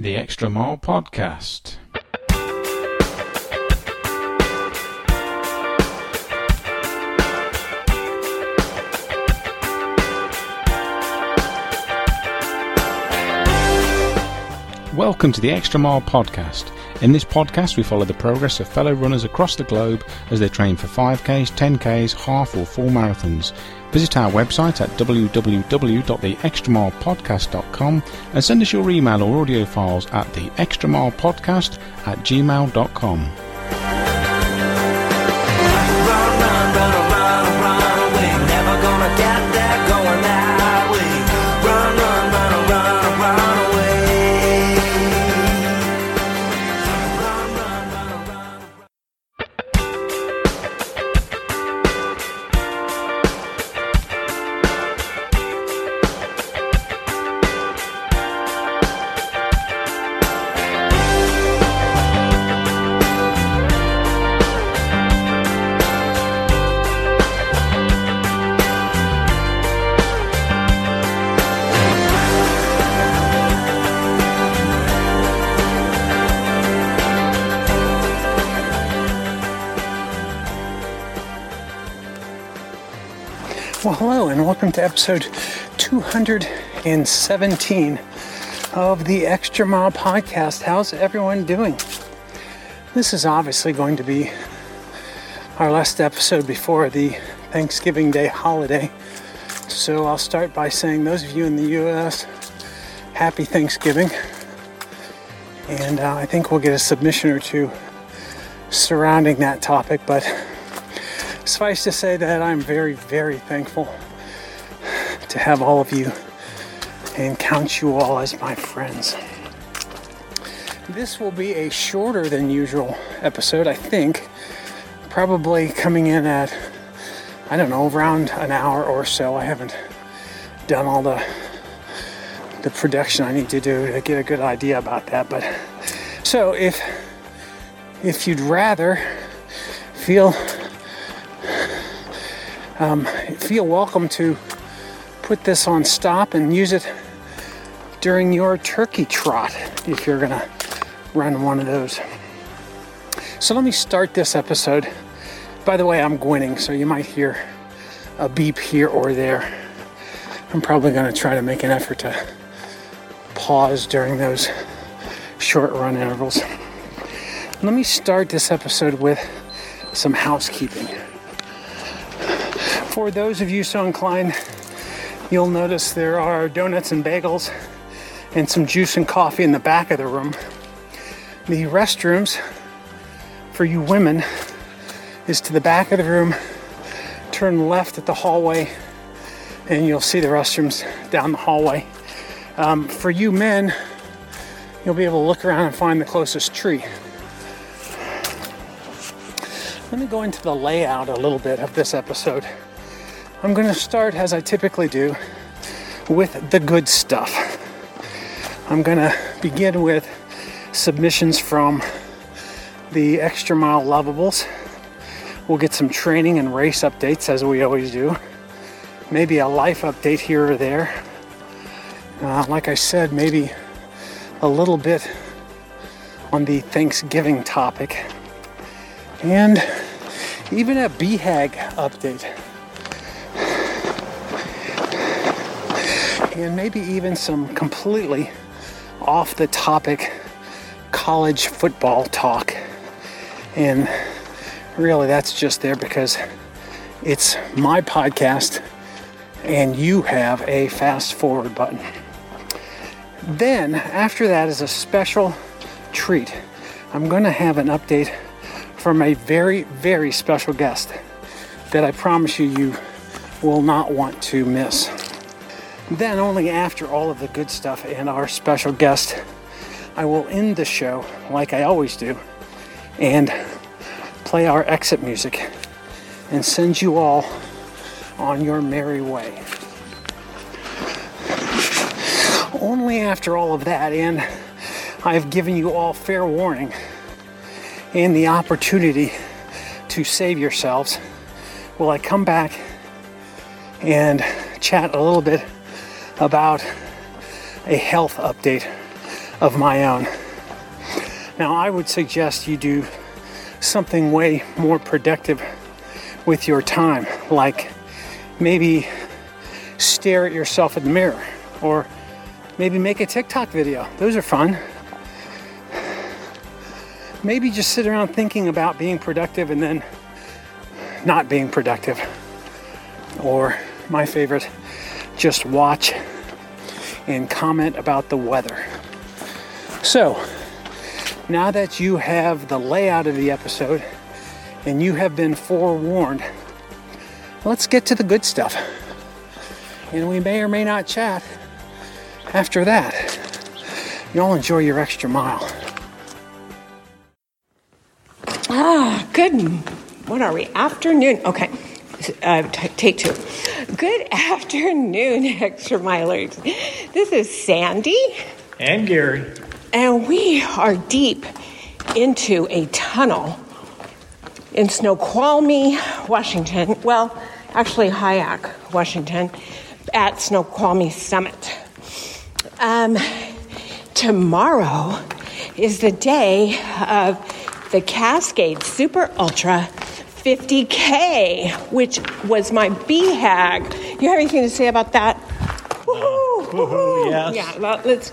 The Extra Mile Podcast. Welcome to the Extra Mile Podcast. In this podcast, we follow the progress of fellow runners across the globe as they train for 5Ks, 10Ks, half or full marathons. Visit our website at www.theextramilepodcast.com and send us your email or audio files at theextramilepodcast at gmail.com. welcome to episode 217 of the Extra Mile Podcast. How's everyone doing? This is obviously going to be our last episode before the Thanksgiving Day holiday. So I'll start by saying, those of you in the US, happy Thanksgiving. And uh, I think we'll get a submission or two surrounding that topic, but suffice to say that I'm very, very thankful to have all of you and count you all as my friends. This will be a shorter than usual episode, I think. Probably coming in at, I don't know, around an hour or so. I haven't done all the the production I need to do to get a good idea about that. But so if if you'd rather feel um, feel welcome to put this on stop and use it during your turkey trot if you're gonna run one of those. So let me start this episode. By the way, I'm grinning, so you might hear a beep here or there. I'm probably gonna try to make an effort to pause during those short run intervals. Let me start this episode with some housekeeping. For those of you so inclined, you'll notice there are donuts and bagels and some juice and coffee in the back of the room. The restrooms for you women is to the back of the room. Turn left at the hallway, and you'll see the restrooms down the hallway. Um, for you men, you'll be able to look around and find the closest tree. Let me go into the layout a little bit of this episode. I'm going to start, as I typically do, with the good stuff. I'm going to begin with submissions from the Extra Mile Lovables. We'll get some training and race updates, as we always do. Maybe a life update here or there. Uh, like I said, maybe a little bit on the Thanksgiving topic. And even a BHAG update. And maybe even some completely off the topic college football talk. And really, that's just there because it's my podcast and you have a fast forward button. Then, after that, is a special treat. I'm going to have an update from a very, very special guest that I promise you you will not want to miss. Then, only after all of the good stuff and our special guest, I will end the show like I always do and play our exit music and send you all on your merry way. Only after all of that, and I have given you all fair warning and the opportunity to save yourselves, will I come back and chat a little bit about a health update of my own. Now, I would suggest you do something way more productive with your time, like maybe stare at yourself in the mirror or maybe make a TikTok video. Those are fun. Maybe just sit around thinking about being productive and then not being productive. Or my favorite, just watch and comment about the weather. So, now that you have the layout of the episode and you have been forewarned, let's get to the good stuff. And we may or may not chat after that. Y'all enjoy your extra mile. Ah, good. What are we? Afternoon. Okay. Uh, t- take two. Good afternoon, extra milers. This is Sandy, And Gary. and we are deep into a tunnel in Snoqualmie, Washington. Well, actually, Hyak, Washington, at Snoqualmie Summit. Um, tomorrow is the day of the Cascade Super Ultra 50K, which was my BHAG. You have anything to say about that? Woohoo! Woohoo, yes. Yeah, well, let's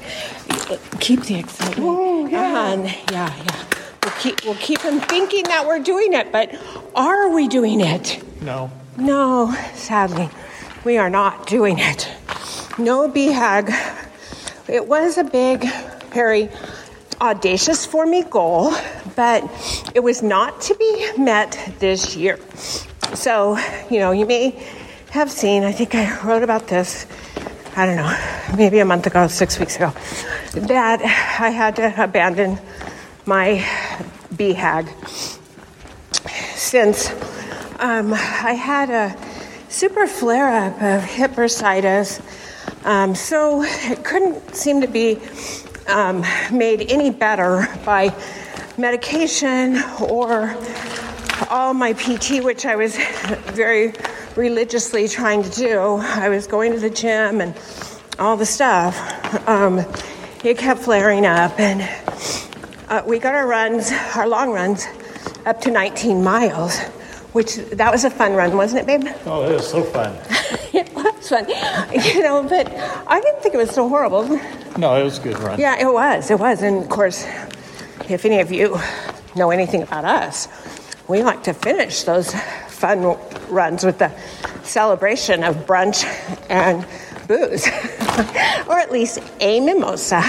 keep the excitement. yeah. Um, yeah, yeah. We'll keep, we'll keep them thinking that we're doing it, but are we doing it? No. No, sadly, we are not doing it. No BHAG. It was a big, very audacious for me goal, but it was not to be met this year. So, you know, you may have seen, I think I wrote about this, I don't know, maybe a month ago, six weeks ago, that I had to abandon my BHAG since um, I had a super flare up of hip bursitis. Um, so it couldn't seem to be um, made any better by medication or all my PT, which I was very religiously trying to do. I was going to the gym and all the stuff. Um, it kept flaring up, and uh, we got our runs, our long runs, up to 19 miles, which that was a fun run, wasn't it, babe? Oh, it was so fun. it was fun, you know. But I didn't think it was so horrible. No, it was a good run. Yeah, it was. It was, and of course, if any of you know anything about us, we like to finish those fun runs with the celebration of brunch and booze, or at least a mimosa.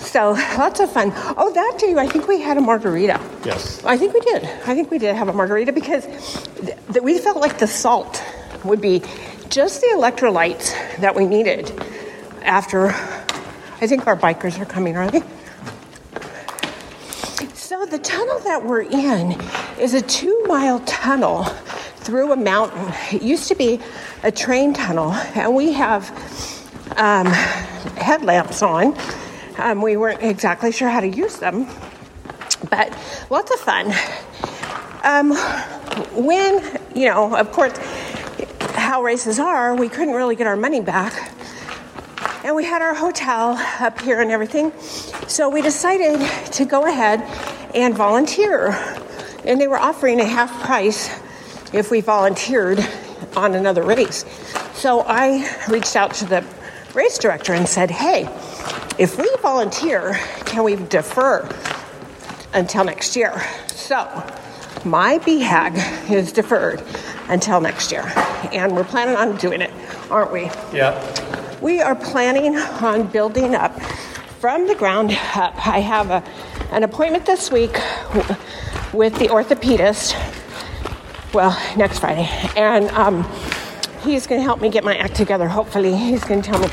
So lots of fun. Oh, that too. I think we had a margarita. Yes. I think we did. I think we did have a margarita because th- th- we felt like the salt would be just the electrolytes that we needed after. I think our bikers are coming, aren't they? So the tunnel that we're in is a two mile tunnel through a mountain. It used to be a train tunnel, and we have um, headlamps on. Um, we weren't exactly sure how to use them, but lots of fun. Um, when, you know, of course, how races are, we couldn't really get our money back. And we had our hotel up here and everything. So we decided to go ahead and volunteer. And they were offering a half price if we volunteered on another race. So I reached out to the race director and said, hey, if we volunteer, can we defer until next year? So my BHAG is deferred until next year. And we're planning on doing it, aren't we? Yeah. We are planning on building up from the ground up. I have a, an appointment this week with the orthopedist. Well, next Friday. And um, he's going to help me get my act together. Hopefully, he's going to tell me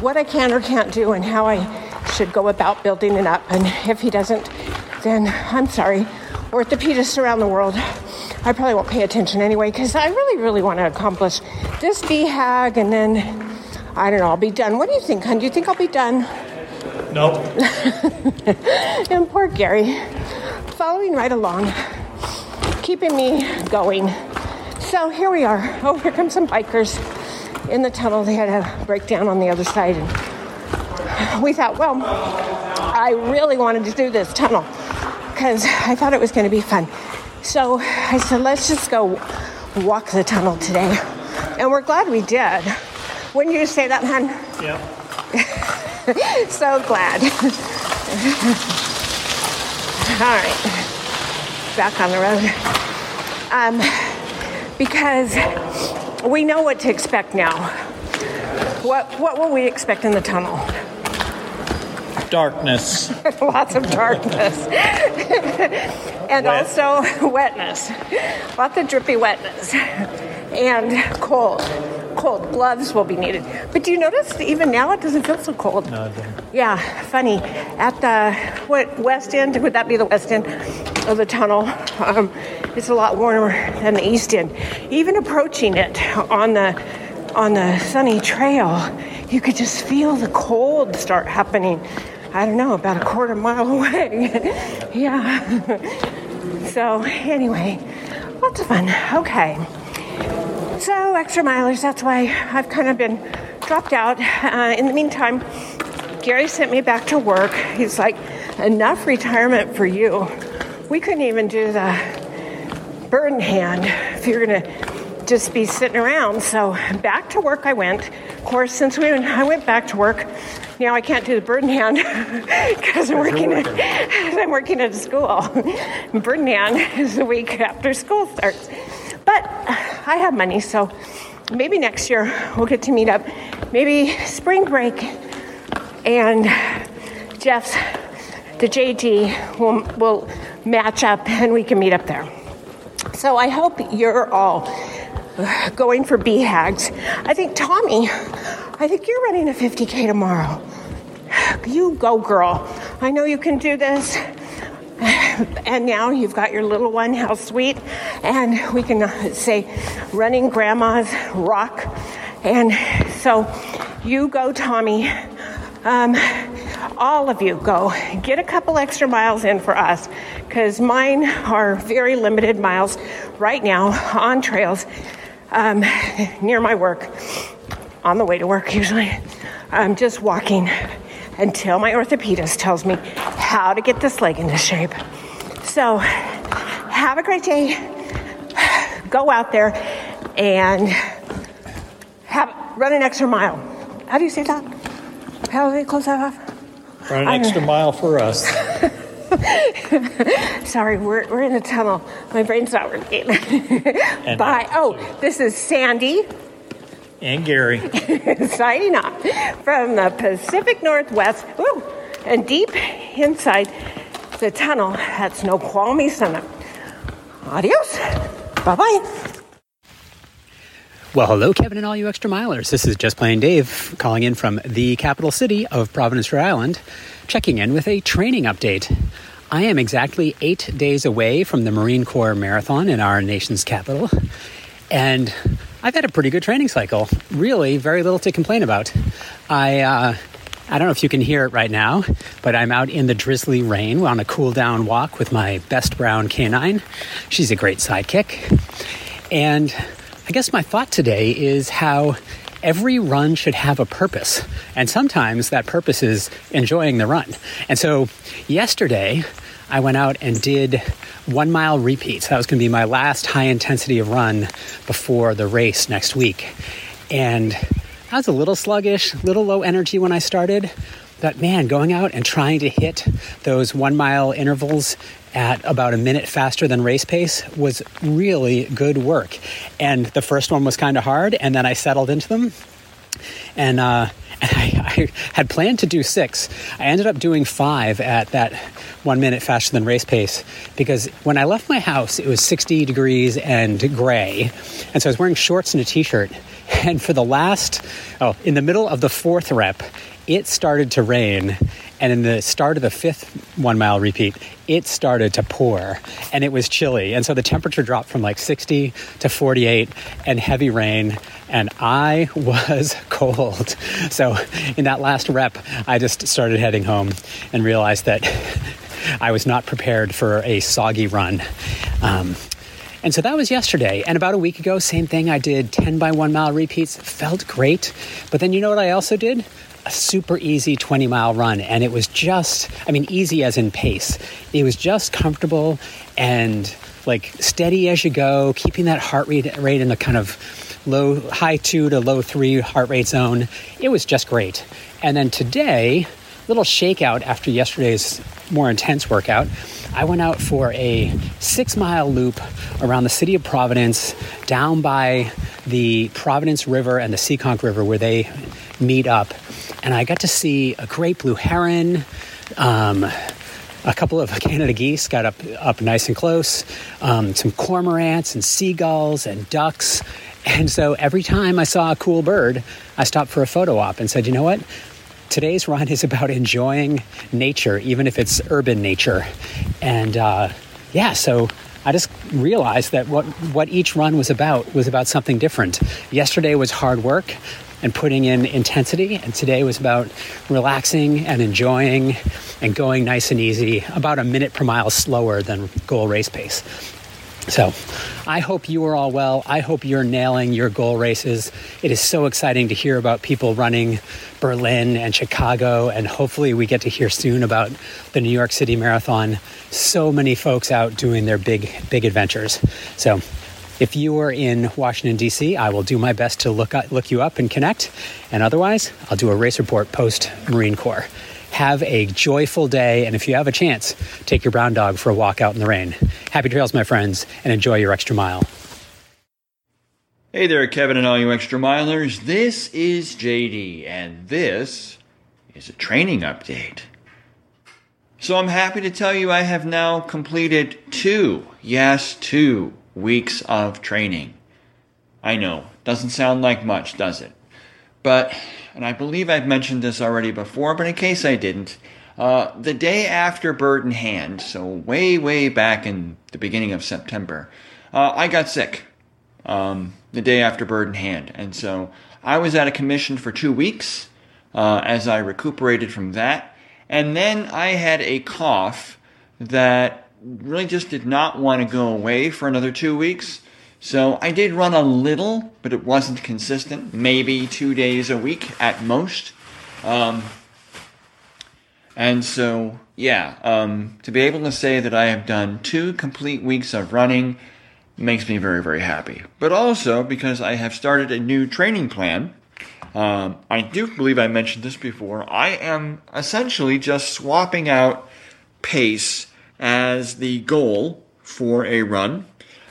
what I can or can't do and how I should go about building it up. And if he doesn't, then I'm sorry. Orthopedists around the world, I probably won't pay attention anyway because I really, really want to accomplish this BHAG and then I don't know, I'll be done. What do you think, hon? Do you think I'll be done? Nope. And poor Gary, following right along, keeping me going. So here we are. Oh, here come some bikers in the tunnel. They had a breakdown on the other side. And we thought, well, I really wanted to do this tunnel because I thought it was going to be fun. So I said, let's just go walk the tunnel today. And we're glad we did. Wouldn't you say that, hon? Yep. So glad. All right, back on the road. Um, because we know what to expect now. What what will we expect in the tunnel? Darkness. Lots of darkness. and Wet. also wetness. Lots of drippy wetness. And cold. Cold. Gloves will be needed. But do you notice even now it doesn't feel so cold? No, I didn't. Yeah, funny. At the what west end? Would that be the west end of the tunnel? Um, it's a lot warmer than the east end. Even approaching it on the on the sunny trail, you could just feel the cold start happening. I don't know, about a quarter mile away. yeah. so anyway, lots of fun. Okay. So, extra milers, that's why I've kind of been dropped out. Uh, in the meantime, Gary sent me back to work. He's like, enough retirement for you. We couldn't even do the Bird in Hand if you're going to just be sitting around. So, back to work I went. Of course, since we, I went back to work, now I can't do the Bird in Hand because I'm working, at, I'm working at a school. Bird in Hand is the week after school starts. But I have money, so maybe next year we'll get to meet up. Maybe spring break and Jeff's, the JD, will, will match up and we can meet up there. So I hope you're all going for BHAGs. I think Tommy, I think you're running a 50K tomorrow. You go, girl. I know you can do this. And now you've got your little one, how sweet. And we can uh, say, running grandma's rock. And so you go, Tommy. Um, all of you go. Get a couple extra miles in for us because mine are very limited miles right now on trails um, near my work, on the way to work usually. I'm just walking until my orthopedist tells me how to get this leg into shape. So, have a great day. Go out there and have run an extra mile. How do you say that? How do they close that off? Run an extra mile for us. Sorry, we're, we're in a tunnel. My brain's not working. Bye. Oh, this is Sandy And Gary. signing off from the Pacific Northwest. Woo, and deep inside the tunnel at Snoqualmie Summit. Adios. Bye bye. Well, hello, Kevin, and all you extra milers. This is Just Plain Dave calling in from the capital city of Providence, Rhode Island, checking in with a training update. I am exactly eight days away from the Marine Corps Marathon in our nation's capital, and I've had a pretty good training cycle. Really, very little to complain about. I, uh, I don't know if you can hear it right now, but I'm out in the drizzly rain on a cool down walk with my best brown canine. She's a great sidekick. And I guess my thought today is how every run should have a purpose. And sometimes that purpose is enjoying the run. And so yesterday, I went out and did one mile repeats. That was going to be my last high intensity run before the race next week. And I was a little sluggish, a little low energy when I started. But man, going out and trying to hit those one mile intervals at about a minute faster than race pace was really good work. And the first one was kind of hard, and then I settled into them. And, uh, and I, I had planned to do six. I ended up doing five at that one minute faster than race pace because when I left my house, it was 60 degrees and gray. And so I was wearing shorts and a t shirt. And for the last, oh, in the middle of the fourth rep, it started to rain. And in the start of the fifth one mile repeat, it started to pour and it was chilly. And so the temperature dropped from like 60 to 48 and heavy rain. And I was cold. So in that last rep, I just started heading home and realized that I was not prepared for a soggy run. Um, and so that was yesterday. And about a week ago, same thing. I did 10 by 1 mile repeats. Felt great. But then you know what I also did? a super easy 20 mile run. And it was just, I mean, easy as in pace. It was just comfortable and like steady as you go, keeping that heart rate, rate in the kind of low, high two to low three heart rate zone. It was just great. And then today, little shakeout after yesterday's more intense workout. I went out for a six mile loop around the city of Providence, down by the Providence River and the Seekonk River where they meet up. And I got to see a great blue heron. Um, a couple of Canada geese got up up nice and close, um, some cormorants and seagulls and ducks. And so every time I saw a cool bird, I stopped for a photo op and said, you know what? Today's run is about enjoying nature, even if it's urban nature. And uh, yeah, so I just realized that what, what each run was about was about something different. Yesterday was hard work and putting in intensity, and today was about relaxing and enjoying and going nice and easy, about a minute per mile slower than goal race pace. So I hope you are all well. I hope you're nailing your goal races. It is so exciting to hear about people running Berlin and Chicago, and hopefully we get to hear soon about the New York City Marathon. So many folks out doing their big, big adventures. So if you are in Washington, D.C., I will do my best to look, look you up and connect. And otherwise, I'll do a race report post Marine Corps. Have a joyful day, and if you have a chance, take your brown dog for a walk out in the rain. Happy trails, my friends, and enjoy your extra mile. Hey there, Kevin and all you extra milers. This is JD, and this is a training update. So I'm happy to tell you I have now completed two, yes, two weeks of training. I know, doesn't sound like much, does it? But, and I believe I've mentioned this already before, but in case I didn't, uh, the day after Bird in Hand, so way, way back in the beginning of September, uh, I got sick. Um, the day after Bird in Hand. And so I was out of commission for two weeks uh, as I recuperated from that. And then I had a cough that really just did not want to go away for another two weeks. So I did run a little, but it wasn't consistent. Maybe two days a week at most. Um, and so, yeah, um, to be able to say that I have done two complete weeks of running makes me very, very happy. But also because I have started a new training plan. Um, I do believe I mentioned this before. I am essentially just swapping out pace as the goal for a run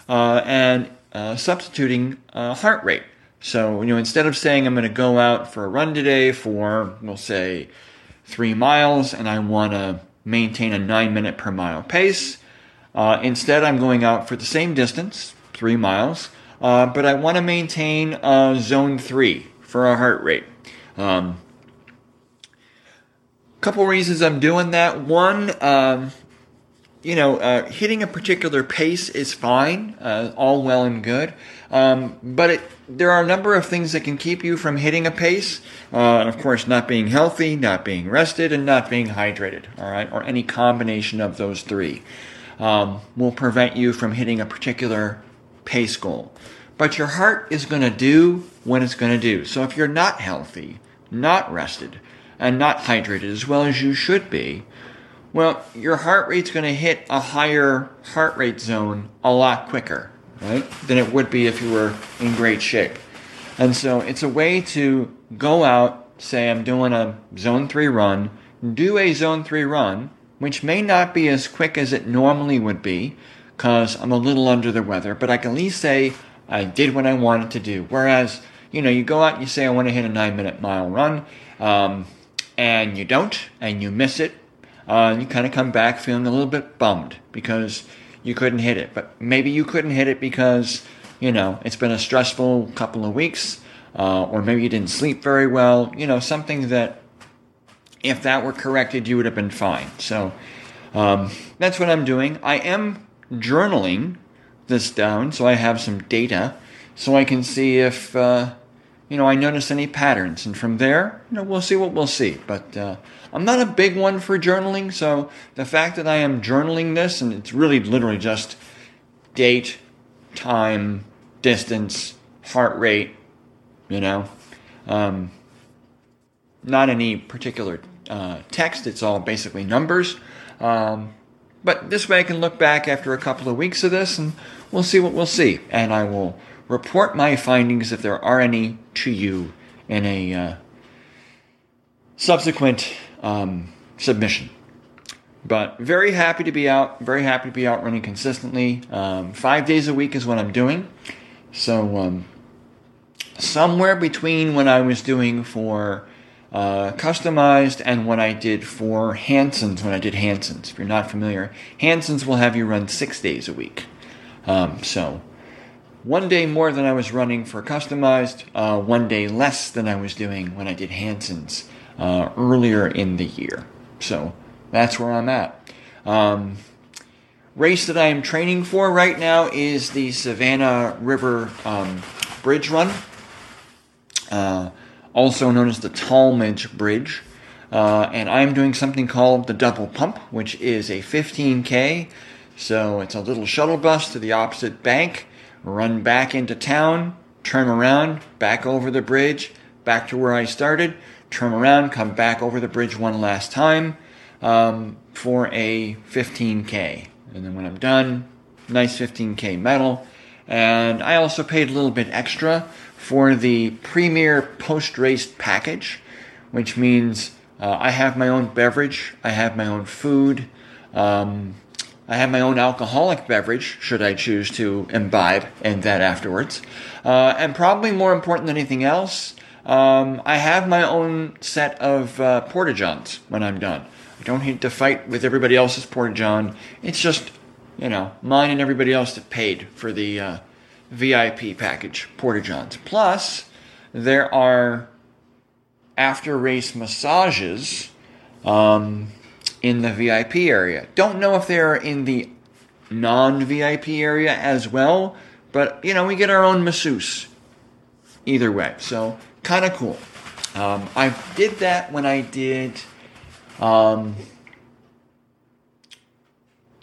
uh, and uh, substituting uh, heart rate. So, you know, instead of saying I'm going to go out for a run today for, we'll say, three miles and I want to maintain a nine minute per mile pace, uh, instead, I'm going out for the same distance, three miles, uh, but I want to maintain zone three for a heart rate. Um, couple reasons I'm doing that. One, um, you know, uh, hitting a particular pace is fine, uh, all well and good, um, but it, there are a number of things that can keep you from hitting a pace, uh, and of course, not being healthy, not being rested, and not being hydrated. All right, or any combination of those three um, will prevent you from hitting a particular pace goal. But your heart is going to do what it's going to do. So if you're not healthy, not rested, and not hydrated as well as you should be, well, your heart rate's going to hit a higher heart rate zone a lot quicker, right, than it would be if you were in great shape. And so it's a way to go out, say I'm doing a zone 3 run, do a zone 3 run, which may not be as quick as it normally would be because I'm a little under the weather, but I can at least say I did what I wanted to do. Whereas, you know, you go out and you say, I want to hit a nine minute mile run, um, and you don't, and you miss it, uh, you kind of come back feeling a little bit bummed because you couldn't hit it. But maybe you couldn't hit it because, you know, it's been a stressful couple of weeks, uh, or maybe you didn't sleep very well, you know, something that if that were corrected, you would have been fine. So um, that's what I'm doing. I am journaling this down so I have some data so I can see if, uh, you know, I notice any patterns. And from there, you know, we'll see what we'll see. But uh, I'm not a big one for journaling, so the fact that I am journaling this, and it's really literally just date, time, distance, heart rate, you know, um, not any particular uh, text. It's all basically numbers. Um, but this way I can look back after a couple of weeks of this and we'll see what we'll see. And I will report my findings if there are any to you in a uh, subsequent um, submission. But very happy to be out, very happy to be out running consistently. Um, five days a week is what I'm doing. So, um, somewhere between what I was doing for uh, customized and what I did for Hanson's when I did Hanson's. If you're not familiar, Hanson's will have you run six days a week. Um, so, one day more than I was running for customized, uh, one day less than I was doing when I did Hanson's uh, earlier in the year. So that's where I'm at. Um, race that I am training for right now is the Savannah River um, Bridge Run, uh, also known as the Talmadge Bridge. Uh, and I'm doing something called the Double Pump, which is a 15K. So it's a little shuttle bus to the opposite bank, run back into town, turn around, back over the bridge, back to where I started, turn around, come back over the bridge one last time um, for a 15K. And then when I'm done, nice 15K medal. And I also paid a little bit extra for the premier post race package, which means uh, I have my own beverage, I have my own food, um, I have my own alcoholic beverage, should I choose to imbibe in that afterwards. Uh, and probably more important than anything else, um, I have my own set of uh, porta when I'm done. I don't need to fight with everybody else's porta. It's just, you know, mine and everybody else that paid for the uh, VIP package porta. Plus, there are after race massages um, in the VIP area. Don't know if they're in the non VIP area as well, but you know, we get our own masseuse either way. So, kind of cool. Um, I did that when I did um,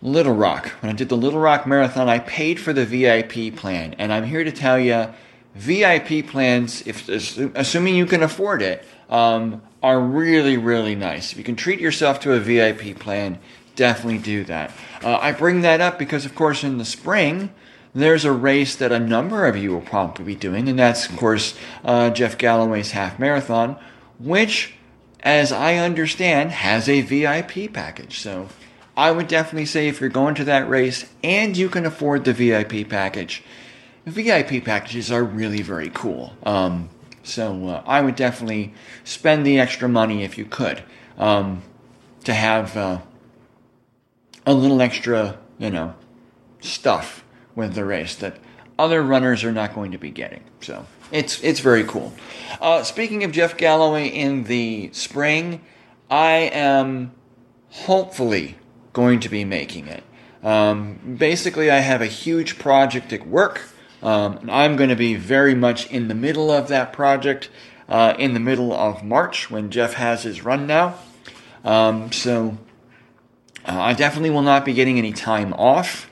Little Rock. When I did the Little Rock Marathon, I paid for the VIP plan, and I'm here to tell you, VIP plans, if assuming you can afford it, um, are really really nice. If you can treat yourself to a VIP plan, definitely do that. Uh, I bring that up because, of course, in the spring. There's a race that a number of you will probably be doing, and that's, of course, uh, Jeff Galloway's half marathon, which, as I understand, has a VIP package. So I would definitely say if you're going to that race and you can afford the VIP package, VIP packages are really very cool. Um, so uh, I would definitely spend the extra money if you could um, to have uh, a little extra, you know, stuff with the race that other runners are not going to be getting. So it's it's very cool. Uh, speaking of Jeff Galloway in the spring, I am hopefully going to be making it. Um, basically, I have a huge project at work, um, and I'm going to be very much in the middle of that project uh, in the middle of March when Jeff has his run now. Um, so uh, I definitely will not be getting any time off.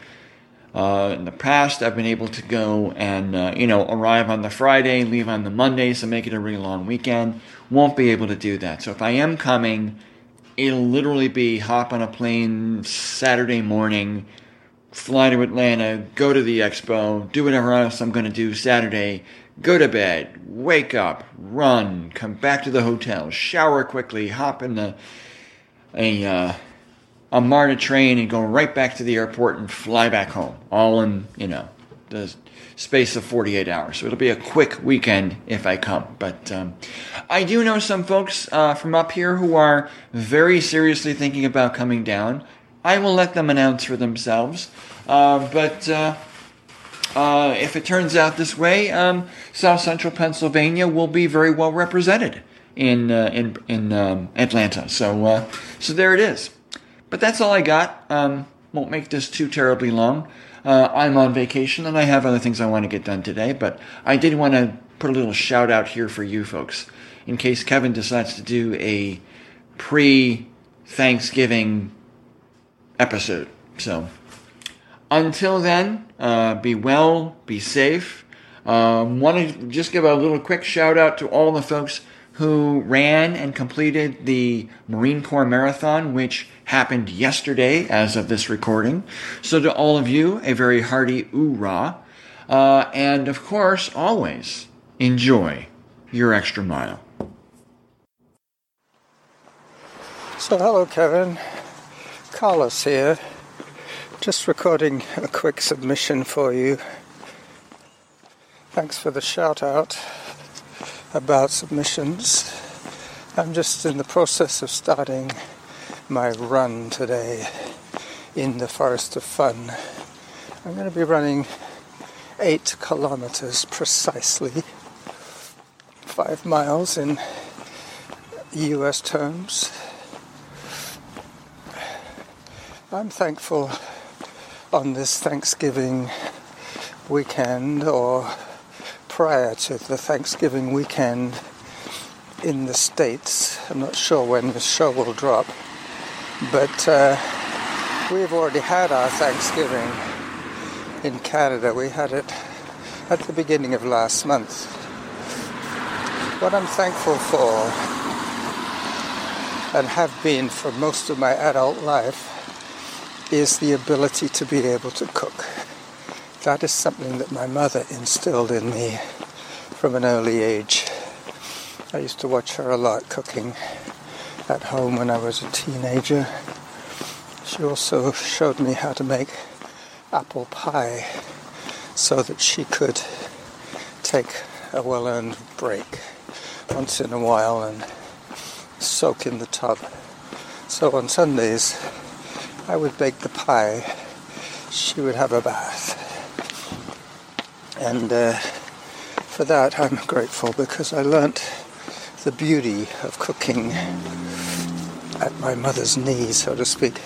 Uh, in the past, I've been able to go and uh, you know arrive on the Friday, leave on the Monday, so make it a really long weekend. Won't be able to do that. So if I am coming, it'll literally be hop on a plane Saturday morning, fly to Atlanta, go to the expo, do whatever else I'm going to do Saturday, go to bed, wake up, run, come back to the hotel, shower quickly, hop in the a uh, a MARTA train and go right back to the airport and fly back home, all in, you know, the space of 48 hours. So it'll be a quick weekend if I come. But um, I do know some folks uh, from up here who are very seriously thinking about coming down. I will let them announce for themselves. Uh, but uh, uh if it turns out this way, um, South Central Pennsylvania will be very well represented in uh, in in um, Atlanta. So uh, so there it is. But that's all I got. Um, won't make this too terribly long. I'm on vacation and I have other things I want to get done today, but I did want to put a little shout out here for you folks in case Kevin decides to do a pre Thanksgiving episode. So until then, uh, be well, be safe. Um, want to just give a little quick shout out to all the folks who ran and completed the Marine Corps Marathon, which happened yesterday as of this recording. So, to all of you, a very hearty oorah. Uh, and of course, always enjoy your extra mile. So, hello, Kevin. Carlos here. Just recording a quick submission for you. Thanks for the shout out about submissions. I'm just in the process of starting my run today in the Forest of Fun. I'm going to be running eight kilometers precisely, five miles in US terms. I'm thankful on this Thanksgiving weekend or prior to the Thanksgiving weekend in the States. I'm not sure when the show will drop, but uh, we've already had our Thanksgiving in Canada. We had it at the beginning of last month. What I'm thankful for and have been for most of my adult life is the ability to be able to cook. That is something that my mother instilled in me from an early age. I used to watch her a lot cooking at home when I was a teenager. She also showed me how to make apple pie so that she could take a well earned break once in a while and soak in the tub. So on Sundays, I would bake the pie, she would have a bath. And uh, for that, I'm grateful because I learnt the beauty of cooking at my mother's knee, so to speak.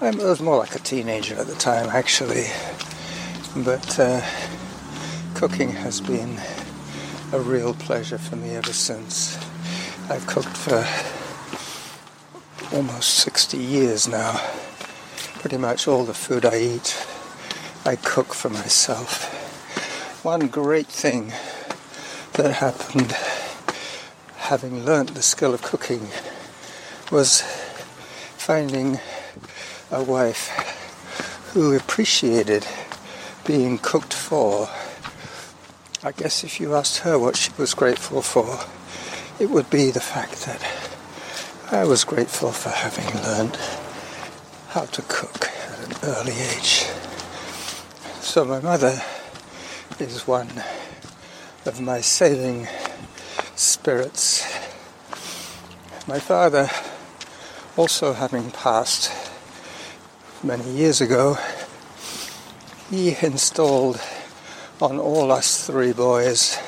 I was more like a teenager at the time, actually. But uh, cooking has been a real pleasure for me ever since. I've cooked for almost 60 years now. Pretty much all the food I eat, I cook for myself. One great thing that happened having learnt the skill of cooking was finding a wife who appreciated being cooked for. I guess if you asked her what she was grateful for, it would be the fact that I was grateful for having learned how to cook at an early age. So my mother is one of my saving spirits. My father, also having passed many years ago, he installed on all us three boys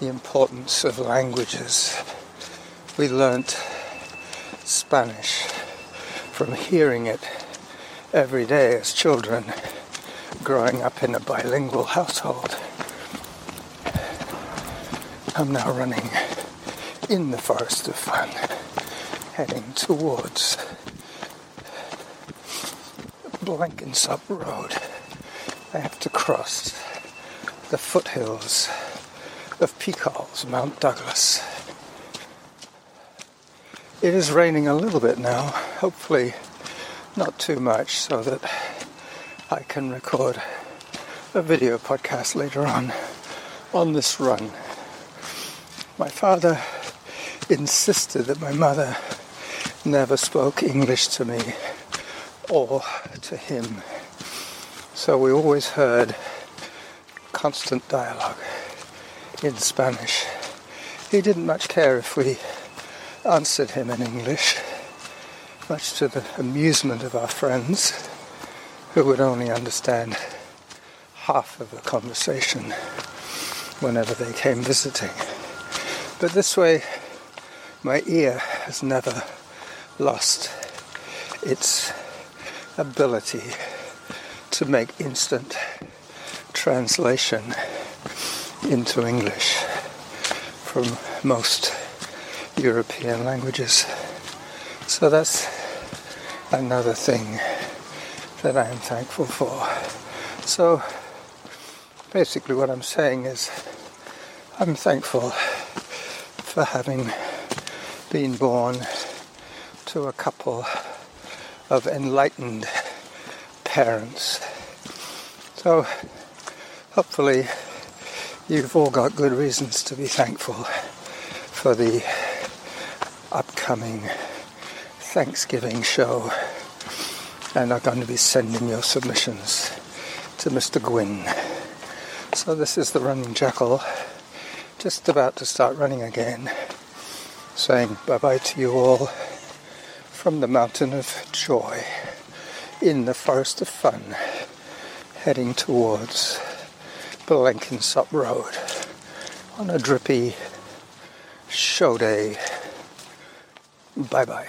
the importance of languages. We learnt Spanish from hearing it every day as children growing up in a bilingual household. I'm now running in the Forest of Fun, heading towards Blenkinsop Road. I have to cross the foothills of PKOLS, Mount Douglas. It is raining a little bit now, hopefully not too much, so that I can record a video podcast later on on this run. My father insisted that my mother never spoke English to me or to him. So we always heard constant dialogue in Spanish. He didn't much care if we answered him in English, much to the amusement of our friends who would only understand half of the conversation whenever they came visiting. But this way, my ear has never lost its ability to make instant translation into English from most European languages. So that's another thing that I am thankful for. So basically, what I'm saying is I'm thankful for having been born to a couple of enlightened parents. So hopefully you've all got good reasons to be thankful for the upcoming Thanksgiving show and are going to be sending your submissions to Mr. Gwynn. So this is the running jackal just about to start running again, saying bye bye to you all from the mountain of joy in the forest of fun, heading towards Blenkinsop Road on a drippy show day. Bye bye.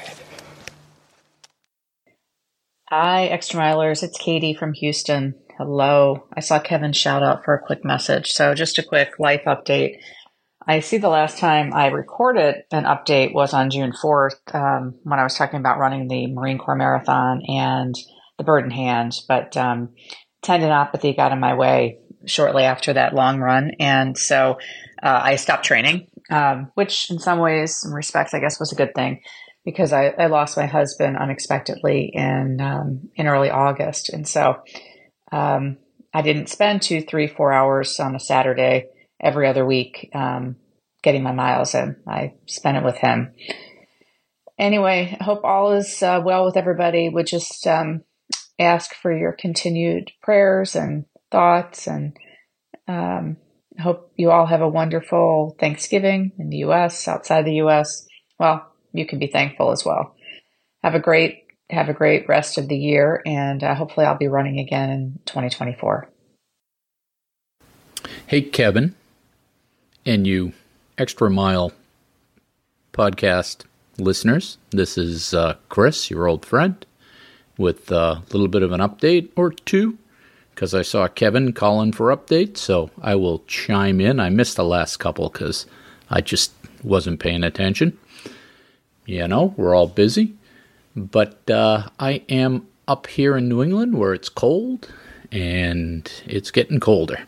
Hi, Extra Milers. It's Katie from Houston. Hello. I saw Kevin shout out for a quick message. So, just a quick life update. I see the last time I recorded an update was on June 4th um, when I was talking about running the Marine Corps Marathon and the Bird in Hand. But um, tendinopathy got in my way shortly after that long run. And so uh, I stopped training, um, which in some ways, in respects, I guess was a good thing because I, I lost my husband unexpectedly in um, in early August, and so um, I didn't spend two, three, four hours on a Saturday every other week um, getting my miles in. I spent it with him. Anyway, I hope all is uh, well with everybody. Would just um, ask for your continued prayers and thoughts, and um, hope you all have a wonderful Thanksgiving in the U.S. outside the U.S. Well you can be thankful as well. Have a great have a great rest of the year, and uh, hopefully, I'll be running again in 2024. Hey, Kevin, and you extra mile podcast listeners. This is uh, Chris, your old friend, with a little bit of an update or two because I saw Kevin calling for updates, so I will chime in. I missed the last couple because I just wasn't paying attention. You know, we're all busy. But uh, I am up here in New England where it's cold and it's getting colder.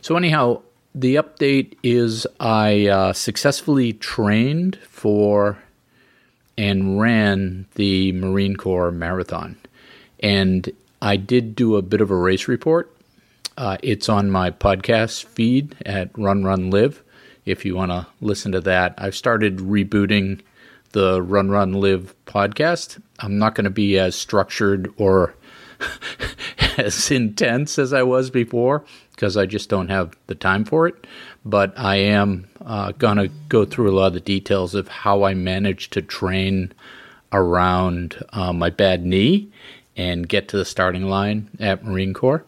So, anyhow, the update is I uh, successfully trained for and ran the Marine Corps Marathon. And I did do a bit of a race report. Uh, it's on my podcast feed at Run Run Live if you want to listen to that. I've started rebooting the Run Run Live podcast. I'm not going to be as structured or as intense as I was before because I just don't have the time for it. But I am uh, going to go through a lot of the details of how I managed to train around uh, my bad knee and get to the starting line at Marine Corps.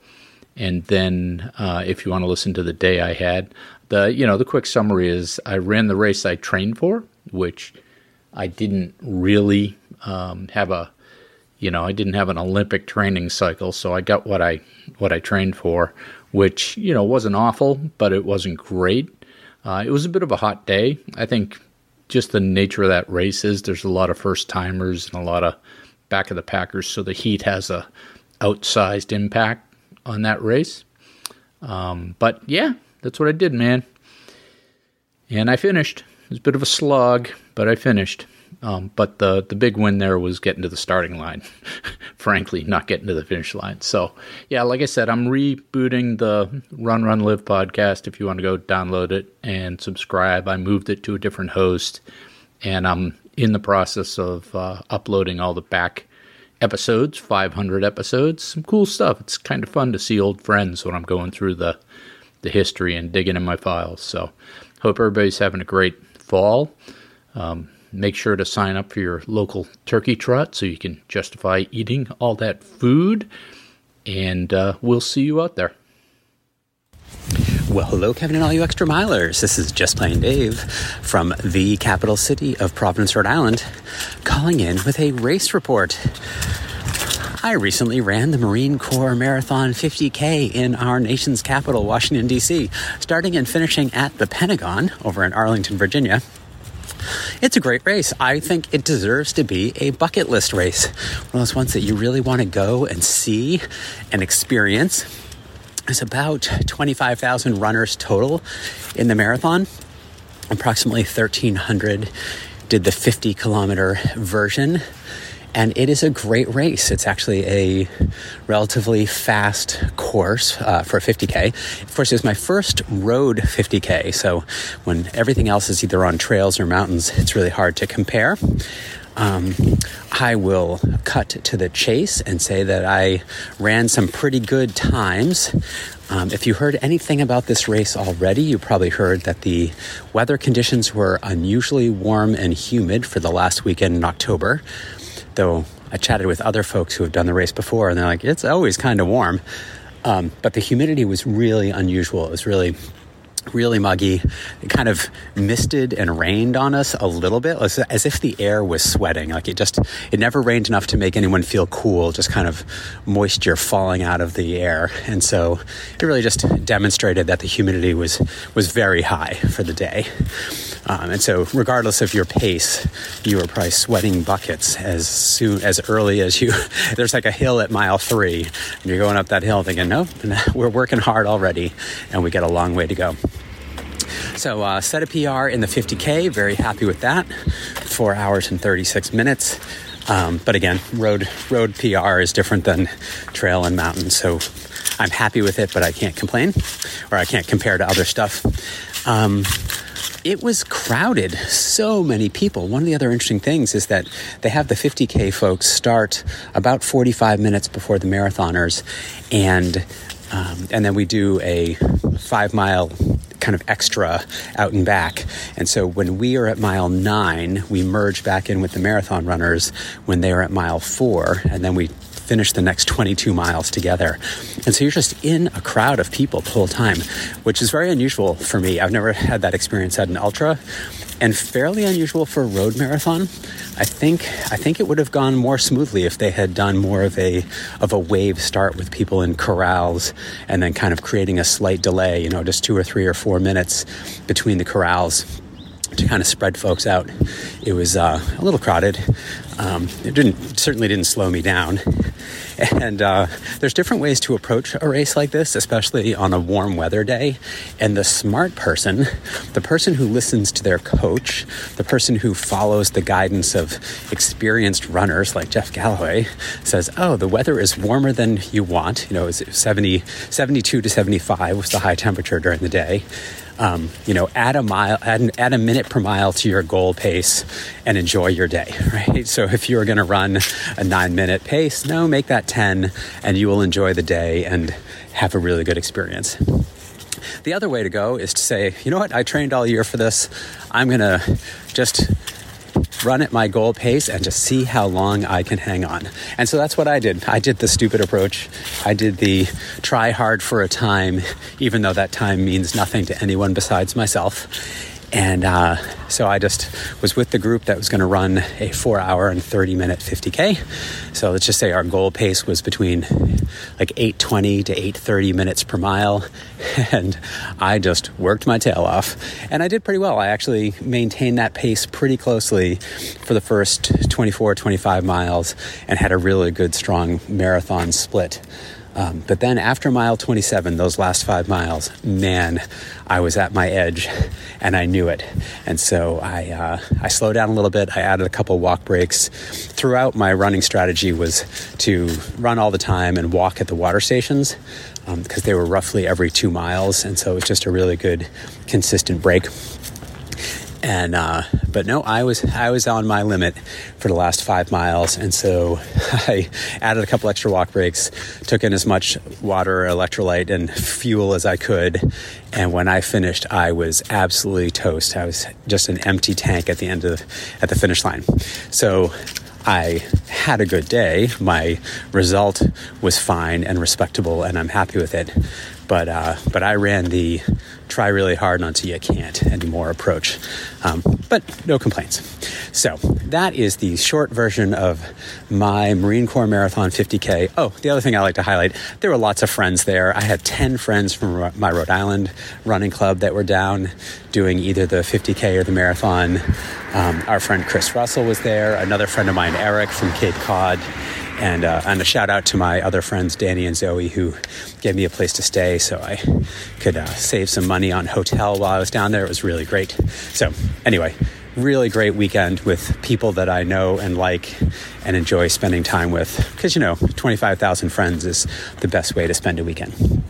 And then, uh, if you want to listen to the day I had, the you know the quick summary is I ran the race I trained for, which I didn't really um, have a, you know, I didn't have an Olympic training cycle, so I got what I what I trained for, which you know wasn't awful, but it wasn't great. Uh, it was a bit of a hot day. I think just the nature of that race is there's a lot of first timers and a lot of back of the packers, so the heat has a outsized impact on that race. Um, but yeah, that's what I did, man. And I finished. It was a bit of a slog, but I finished. Um, but the the big win there was getting to the starting line. Frankly, not getting to the finish line. So yeah, like I said, I'm rebooting the Run Run Live podcast. If you want to go download it and subscribe, I moved it to a different host, and I'm in the process of uh, uploading all the back episodes, 500 episodes. Some cool stuff. It's kind of fun to see old friends when I'm going through the the history and digging in my files. So hope everybody's having a great fall. Um, make sure to sign up for your local turkey trot so you can justify eating all that food. And uh, we'll see you out there. Well, hello, Kevin, and all you extra milers. This is Just Plain Dave from the capital city of Providence, Rhode Island, calling in with a race report. I recently ran the Marine Corps Marathon 50K in our nation's capital, Washington, D.C., starting and finishing at the Pentagon over in Arlington, Virginia. It's a great race. I think it deserves to be a bucket list race. One of those ones that you really want to go and see and experience. There's about 25,000 runners total in the marathon. approximately 1,300 did the 50 kilometer version. And it is a great race. It's actually a relatively fast course uh, for a 50K. Of course, it was my first road 50K. So when everything else is either on trails or mountains, it's really hard to compare. Um, I will cut to the chase and say that I ran some pretty good times. Um, if you heard anything about this race already, you probably heard that the weather conditions were unusually warm and humid for the last weekend in October. Though I chatted with other folks who have done the race before, and they're like, it's always kind of warm. Um, but the humidity was really unusual. It was really really muggy. It kind of misted and rained on us a little bit, as, if the air was sweating. Like it just, it never rained enough to make anyone feel cool, just kind of moisture falling out of the air. And so it really just demonstrated that the humidity was, was very high for the day. Um, and so, regardless of your pace, you were probably sweating buckets as soon as early as you. there's like a hill at mile three, and you're going up that hill thinking, nope, we're working hard already, and we got a long way to go. So, uh, set a PR in the 50K, very happy with that. Four hours and 36 minutes. Um, but again, road road PR is different than trail and mountain, so I'm happy with it, but I can't complain, or I can't compare to other stuff. Um, it was crowded. So many people. One of the other interesting things is that they have the 50K folks start about 45 minutes before the marathoners, and um, and then we do a five mile kind of extra out and back. And so when we are at mile nine, we merge back in with the marathon runners when they are at mile four, and then we finish the next 22 miles together. And so you're just in a crowd of people the whole time, which is very unusual for me. I've never had that experience at an ultra and fairly unusual for a road marathon. I think I think it would have gone more smoothly if they had done more of a of a wave start with people in corrals and then kind of creating a slight delay, you know, just 2 or 3 or 4 minutes between the corrals to kind of spread folks out. It was uh, a little crowded. Um, it didn't certainly didn't slow me down. And uh, there's different ways to approach a race like this, especially on a warm weather day. And the smart person, the person who listens to their coach, the person who follows the guidance of experienced runners like Jeff Galloway, says, "Oh, the weather is warmer than you want. You know, it's 70, 72 to 75 was the high temperature during the day." Um, you know, add a mile, add, add a minute per mile to your goal pace and enjoy your day, right? So if you're going to run a nine minute pace, no, make that 10 and you will enjoy the day and have a really good experience. The other way to go is to say, you know what, I trained all year for this. I'm going to just run at my goal pace and just see how long I can hang on. And so that's what I did. I did the stupid approach. I did the try hard for a time, even though that time means nothing to anyone besides myself. And uh, so I just was with the group that was going to run a four hour and 30 minute 50K. So let's just say our goal pace was between like 820 to 830 minutes per mile. And I just worked my tail off. And I did pretty well. I actually maintained that pace pretty closely for the first 24, 25 miles and had a really good, strong marathon split. Um, but then after mile 27, those last five miles, man, I was at my edge and I knew it. And so I, uh, I slowed down a little bit. I added a couple walk breaks. Throughout my running strategy was to run all the time and walk at the water stations because um, they were roughly every two miles. And so it was just a really good, consistent break and uh, but no, I was I was on my limit for the last five miles, and so I added a couple extra walk breaks, took in as much water, electrolyte, and fuel as I could, and when I finished, I was absolutely toast. I was just an empty tank at the end of at the finish line. So I had a good day. My result was fine and respectable, and I'm happy with it. But uh, but I ran the try really hard until you can't anymore approach. Um, but no complaints. So that is the short version of my Marine Corps Marathon 50K. Oh, the other thing I like to highlight there were lots of friends there. I had 10 friends from my Rhode Island running club that were down doing either the 50K or the marathon. Um, our friend Chris Russell was there, another friend of mine, Eric from Cape Cod And, uh, and a shout out to my other friends, Danny and Zoe, who gave me a place to stay so I could uh, save some money on hotel while I was down there. It was really great. So, anyway, really great weekend with people that I know and like and enjoy spending time with. Because, you know, 25,000 friends is the best way to spend a weekend.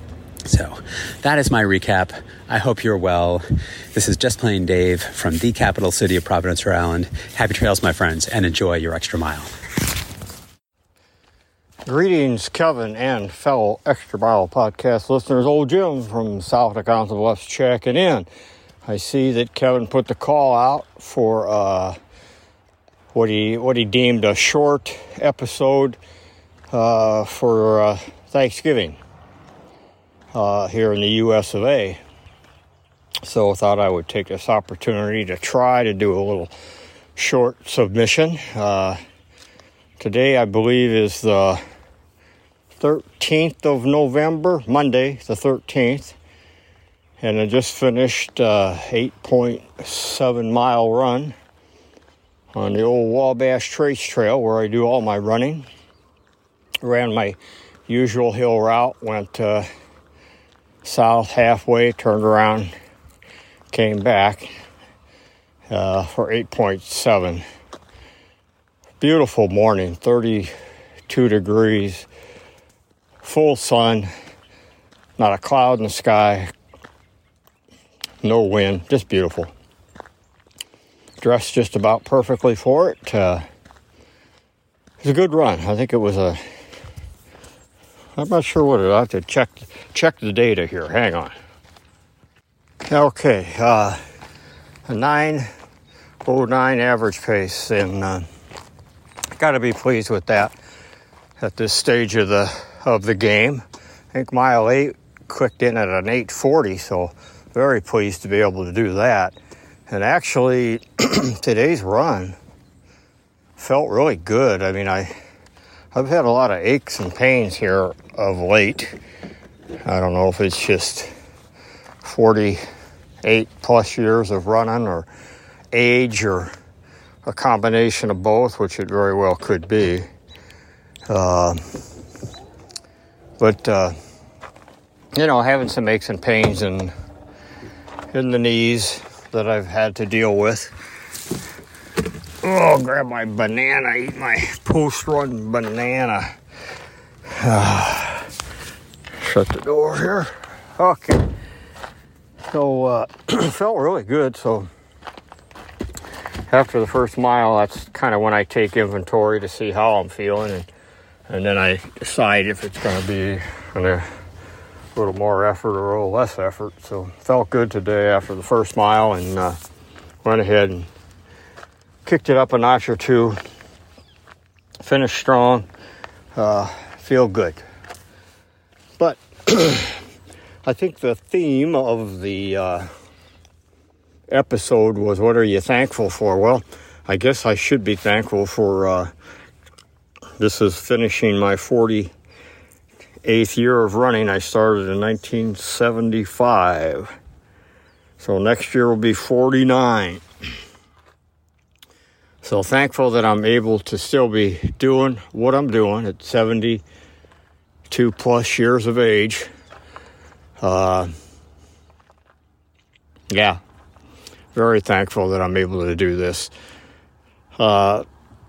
So that is my recap. I hope you're well. This is Just Plain Dave from the capital city of Providence, Rhode Island. Happy trails, my friends, and enjoy your extra mile. Greetings, Kevin and fellow Extra Mile podcast listeners. Old Jim from South Dakota West checking in. I see that Kevin put the call out for uh, what he what he deemed a short episode uh, for uh, Thanksgiving uh, here in the U.S. of A. So I thought I would take this opportunity to try to do a little short submission. Uh, today, I believe, is the 13th of November, Monday, the 13th. And I just finished uh, 8.7 mile run on the old Wabash Trace Trail where I do all my running. Ran my usual hill route, went uh, south halfway, turned around, came back uh, for 8.7. Beautiful morning, 32 degrees, full sun, not a cloud in the sky, no wind, just beautiful. Dressed just about perfectly for it. Uh, it was a good run. I think it was a. I'm not sure what it. I have to check check the data here. Hang on. Okay, uh, a 909 average pace, and uh, got to be pleased with that at this stage of the of the game. I think mile eight clicked in at an 840, so very pleased to be able to do that. And actually, today's run felt really good. I mean, I I've had a lot of aches and pains here of late. I don't know if it's just 48 plus years of running or age or a combination of both, which it very well could be. Uh, but uh, you know, having some aches and pains in in the knees that I've had to deal with. Oh, grab my banana, eat my post-run banana. shut the door here. Okay. So uh, felt really good. So after the first mile, that's kind of when I take inventory to see how I'm feeling, and and then I decide if it's going to be a little more effort or a little less effort. So felt good today after the first mile, and uh, went ahead and kicked it up a notch or two. Finished strong. Uh, feel good. But I think the theme of the uh, episode was what are you thankful for? Well, I guess I should be thankful for uh, this is finishing my 48th year of running. I started in 1975. So next year will be 49. So thankful that I'm able to still be doing what I'm doing at 72 plus years of age. Uh, yeah, very thankful that I'm able to do this. Uh,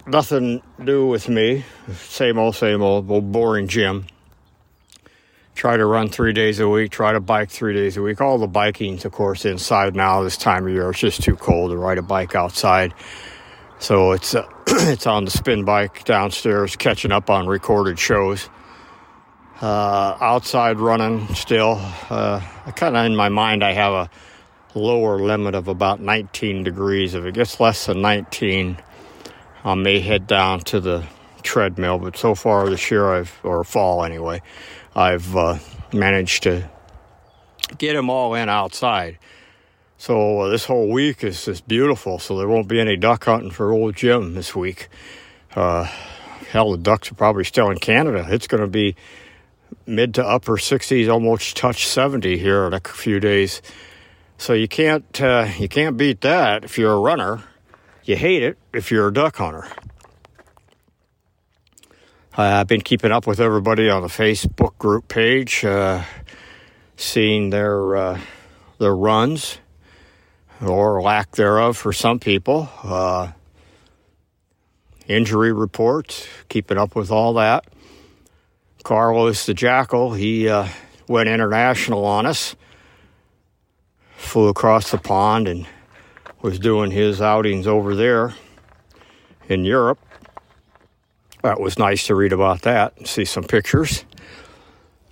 nothing new with me. Same old, same old, old boring Jim. Try to run three days a week, try to bike three days a week. All the biking's, of course, inside now this time of year. It's just too cold to ride a bike outside. So it's uh, it's on the spin bike downstairs, catching up on recorded shows. Uh, outside running still. Uh, kind of in my mind, I have a lower limit of about 19 degrees. If it gets less than 19, I may head down to the treadmill. But so far this year, I've or fall anyway, I've uh, managed to get them all in outside. So uh, this whole week is just beautiful. So there won't be any duck hunting for old Jim this week. Uh, hell, the ducks are probably still in Canada. It's going to be mid to upper 60s, almost touch 70 here in a few days. So you can't uh, you can't beat that if you're a runner. You hate it if you're a duck hunter. Uh, I've been keeping up with everybody on the Facebook group page, uh, seeing their uh, their runs or lack thereof for some people. Uh, injury reports, keeping up with all that. Carlos the Jackal, he uh, went international on us, flew across the pond and was doing his outings over there in Europe. That was nice to read about that and see some pictures.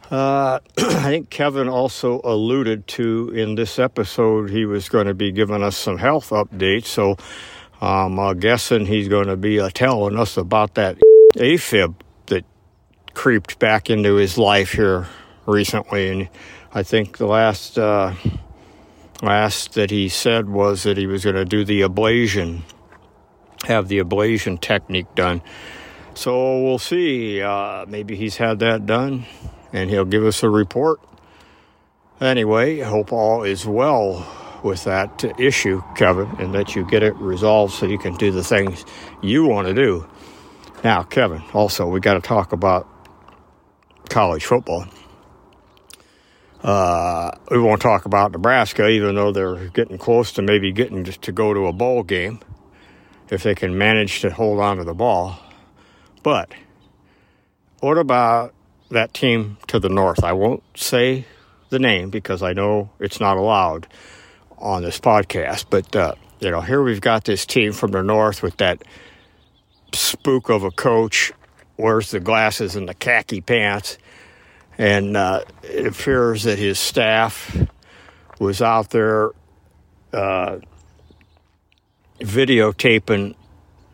Uh, I think Kevin also alluded to in this episode he was going to be giving us some health updates. So I'm uh, guessing he's going to be uh, telling us about that AFib that creeped back into his life here recently. And I think the last uh, last that he said was that he was going to do the ablation, have the ablation technique done. So we'll see. Uh, maybe he's had that done and he'll give us a report. Anyway, hope all is well with that issue, Kevin, and that you get it resolved so you can do the things you want to do. Now, Kevin, also, we got to talk about college football. Uh, we won't talk about Nebraska, even though they're getting close to maybe getting to, go to a bowl game if they can manage to hold on to the ball. But what about that team to the north? I won't say the name because I know it's not allowed on this podcast. But uh, you know, here we've got this team from the north with that spook of a coach, wears the glasses and the khaki pants, and uh, it appears that his staff was out there uh, videotaping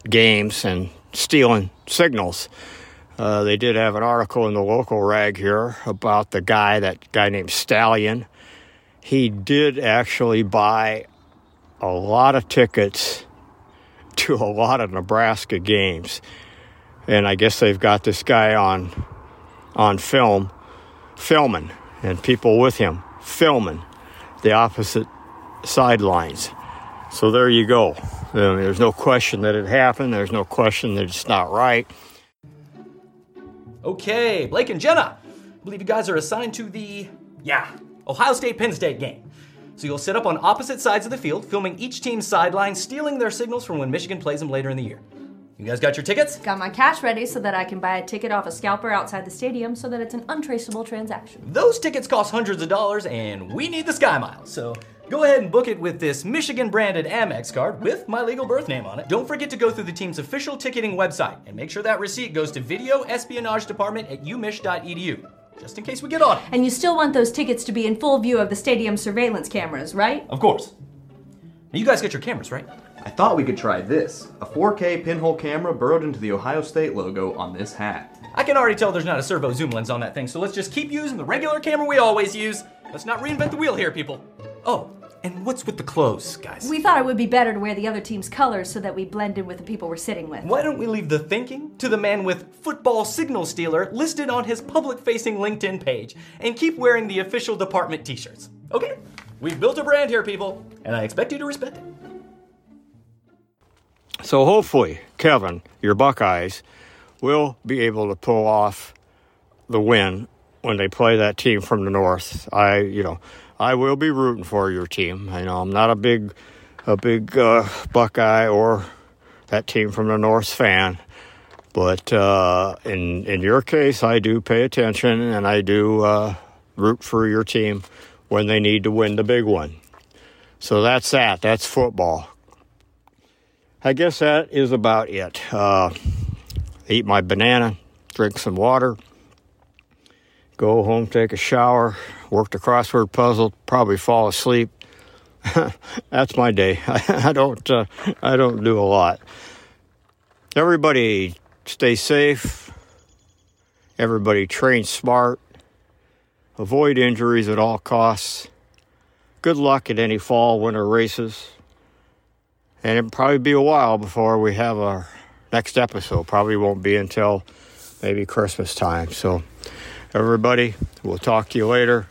games and stealing signals. Uh, they did have an article in the local rag here about the guy, that guy named Stallion. He did actually buy a lot of tickets to a lot of Nebraska games. And I guess they've got this guy on on film filming and people with him filming the opposite sidelines. So there you go. There's no question that it happened. There's no question that it's not right. Okay, Blake and Jenna, I believe you guys are assigned to the, yeah, Ohio State Penn State game. So you'll sit up on opposite sides of the field, filming each team's sideline, stealing their signals from when Michigan plays them later in the year. You guys got your tickets? Got my cash ready so that I can buy a ticket off a scalper outside the stadium so that it's an untraceable transaction. Those tickets cost hundreds of dollars, and we need the Sky Miles. So go ahead and book it with this Michigan branded Amex card with my legal birth name on it. Don't forget to go through the team's official ticketing website and make sure that receipt goes to Video Espionage Department at umich.edu. Just in case we get on it. And you still want those tickets to be in full view of the stadium surveillance cameras, right? Of course. Now you guys got your cameras, right? I thought we could try this a 4K pinhole camera burrowed into the Ohio State logo on this hat. I can already tell there's not a servo zoom lens on that thing, so let's just keep using the regular camera we always use. Let's not reinvent the wheel here, people. Oh, and what's with the clothes, guys? We thought it would be better to wear the other team's colors so that we blend in with the people we're sitting with. Why don't we leave the thinking to the man with football signal stealer listed on his public facing LinkedIn page and keep wearing the official department t shirts? Okay? We've built a brand here, people, and I expect you to respect it. So hopefully, Kevin, your Buckeyes, will be able to pull off the win when they play that team from the north. I, you know, I will be rooting for your team. I know I'm not a big, a big uh, Buckeye or that team from the north fan, but uh, in in your case, I do pay attention and I do uh, root for your team when they need to win the big one. So that's that. That's football. I guess that is about it. Uh, eat my banana, drink some water, go home, take a shower, work the crossword puzzle, probably fall asleep. That's my day. I don't. Uh, I don't do a lot. Everybody, stay safe. Everybody, train smart. Avoid injuries at all costs. Good luck at any fall, winter races. And it'll probably be a while before we have our next episode. Probably won't be until maybe Christmas time. So, everybody, we'll talk to you later.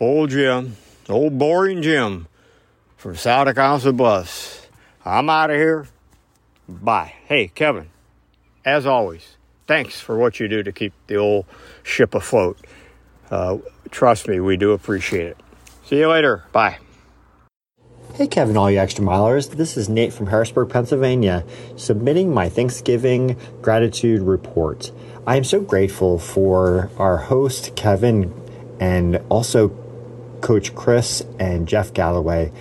Old Jim, old boring Jim from South of Council Bluffs. I'm out of here. Bye. Hey, Kevin, as always, thanks for what you do to keep the old ship afloat. Uh, trust me, we do appreciate it. See you later. Bye. Hey Kevin, all you extra milers. This is Nate from Harrisburg, Pennsylvania, submitting my Thanksgiving gratitude report. I am so grateful for our host, Kevin, and also Coach Chris and Jeff Galloway.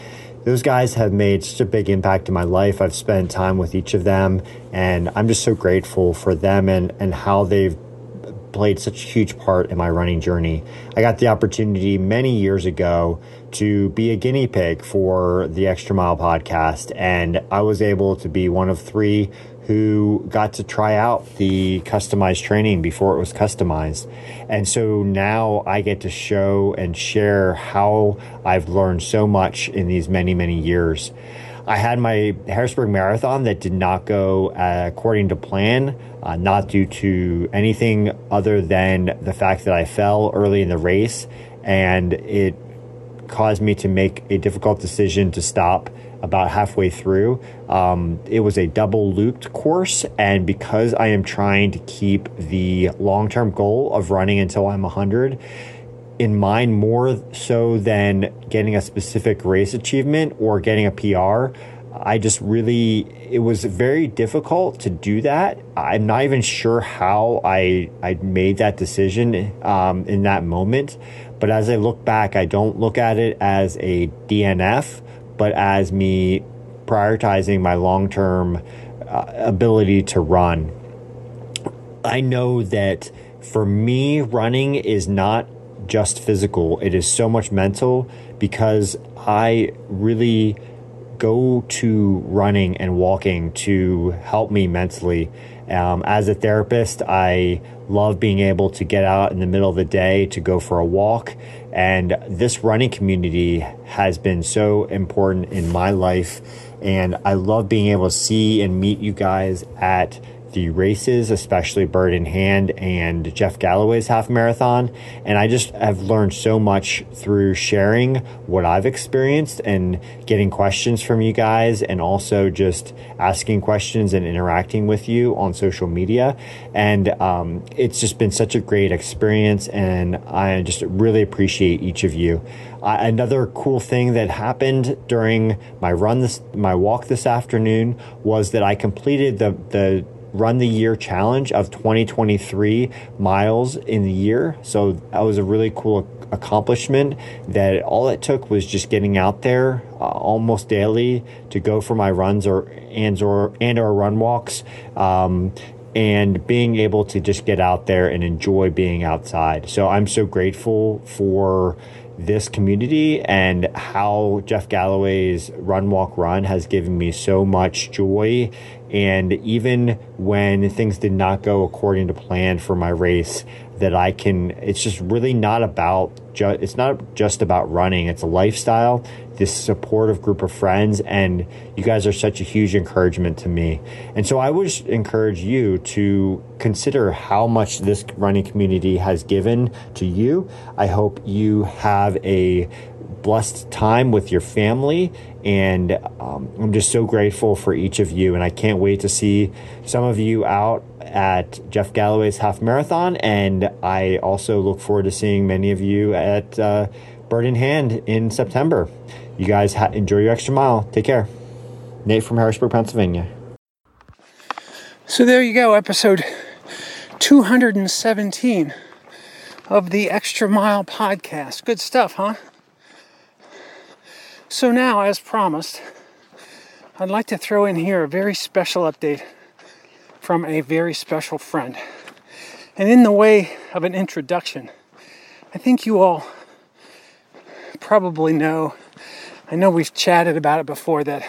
Those guys have made such a big impact in my life. I've spent time with each of them, and I'm just so grateful for them and, and how they've played such a huge part in my running journey. I got the opportunity many years ago to be a guinea pig for the Extra Mile podcast, and I was able to be one of three who got to try out the customized training before it was customized. And so now I get to show and share how I've learned so much in these many, many years. I had my Harrisburg Marathon that did not go uh, according to plan, uh, not due to anything other than the fact that I fell early in the race and it caused me to make a difficult decision to stop about halfway through. Um, it was a double looped course, and because I am trying to keep the long term goal of running until I'm 100 in mind more so than getting a specific race achievement or getting a PR. I just really, it was very difficult to do that. I'm not even sure how I, I made that decision um, in that moment. But as I look back, I don't look at it as a DNF, but as me prioritizing my long term uh, ability to run. I know that for me, running is not just physical, it is so much mental because I really go to running and walking to help me mentally. Um, as a therapist, I love being able to get out in the middle of the day to go for a walk. And this running community has been so important in my life. And I love being able to see and meet you guys at the races, especially Bird in Hand and Jeff Galloway's half marathon. And I just have learned so much through sharing what I've experienced and getting questions from you guys, and also just asking questions and interacting with you on social media. And um, it's just been such a great experience, and I just really appreciate each of you. Uh, another cool thing that happened during my run this my walk this afternoon was that I completed the the run the year challenge of 2023 miles in the year. So that was a really cool accomplishment that all it took was just getting out there uh, almost daily to go for my runs or and or and or run walks. Um, and being able to just get out there and enjoy being outside. So I'm so grateful for this community and how Jeff Galloway's Run Walk Run has given me so much joy. And even when things did not go according to plan for my race, that I can, it's just really not about, ju- it's not just about running, it's a lifestyle, this supportive group of friends, and you guys are such a huge encouragement to me. And so I would encourage you to consider how much this running community has given to you. I hope you have a blessed time with your family. And um, I'm just so grateful for each of you. And I can't wait to see some of you out at Jeff Galloway's half marathon. And I also look forward to seeing many of you at uh, Bird in Hand in September. You guys ha- enjoy your extra mile. Take care. Nate from Harrisburg, Pennsylvania. So there you go, episode 217 of the Extra Mile podcast. Good stuff, huh? So now, as promised, I'd like to throw in here a very special update from a very special friend. And in the way of an introduction, I think you all probably know, I know we've chatted about it before, that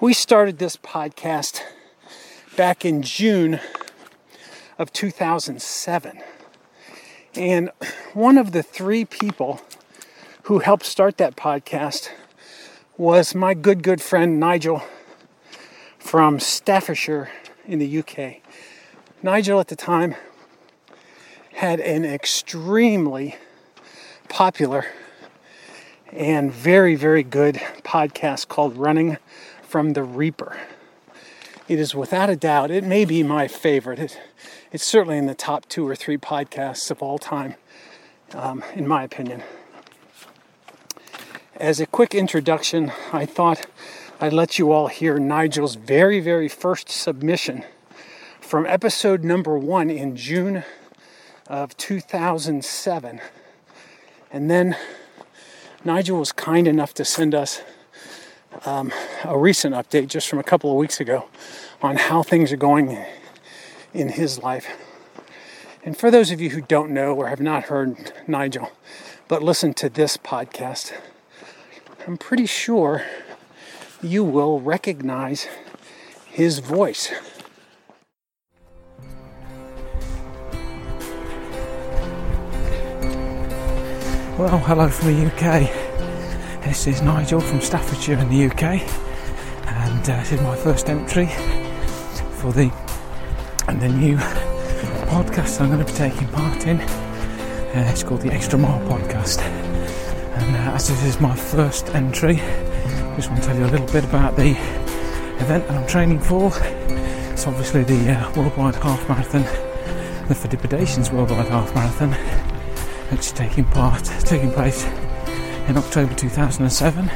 we started this podcast back in June of 2007. And one of the three people who helped start that podcast was my good, good friend Nigel from Staffordshire in the UK. Nigel at the time had an extremely popular and very, very good podcast called Running from the Reaper. It is without a doubt, it may be my favorite. It, it's certainly in the top two or three podcasts of all time, um, in my opinion. As a quick introduction, I thought I'd let you all hear Nigel's very, very first submission from episode number one in June of 2007. And then Nigel was kind enough to send us um, a recent update just from a couple of weeks ago on how things are going in his life. And for those of you who don't know or have not heard Nigel, but listen to this podcast, I'm pretty sure you will recognize his voice. Well, hello from the UK. This is Nigel from Staffordshire in the UK, and uh, this is my first entry for the and the new podcast I'm going to be taking part in. Uh, it's called the Extra Mile Podcast, and uh, as this is my first entry, just want to tell you a little bit about the event that I'm training for. It's obviously the uh, Worldwide Half Marathon, the Phedippidations Worldwide Half Marathon, which is taking part, taking place in October 2007.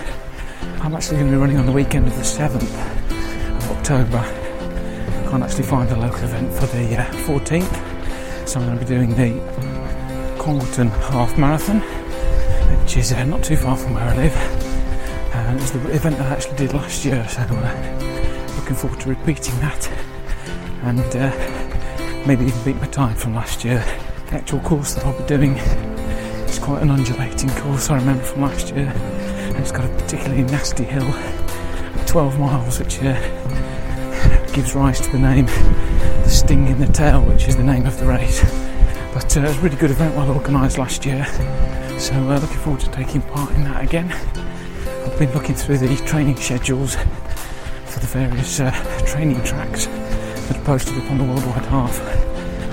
I'm actually going to be running on the weekend of the 7th of October. I can't actually find a local event for the uh, 14th, so I'm going to be doing the Congleton Half Marathon, which is uh, not too far from where I live. And it's the event I actually did last year, so uh, looking forward to repeating that and uh, maybe even beat my time from last year. The actual course that I'll be doing it's quite an undulating course I remember from last year. And it's got a particularly nasty hill, 12 miles, which uh, gives rise to the name The Sting in the Tail, which is the name of the race. But uh, it was a really good event, well organised last year. So uh, looking forward to taking part in that again. I've been looking through the training schedules for the various uh, training tracks that are posted up on the Worldwide Half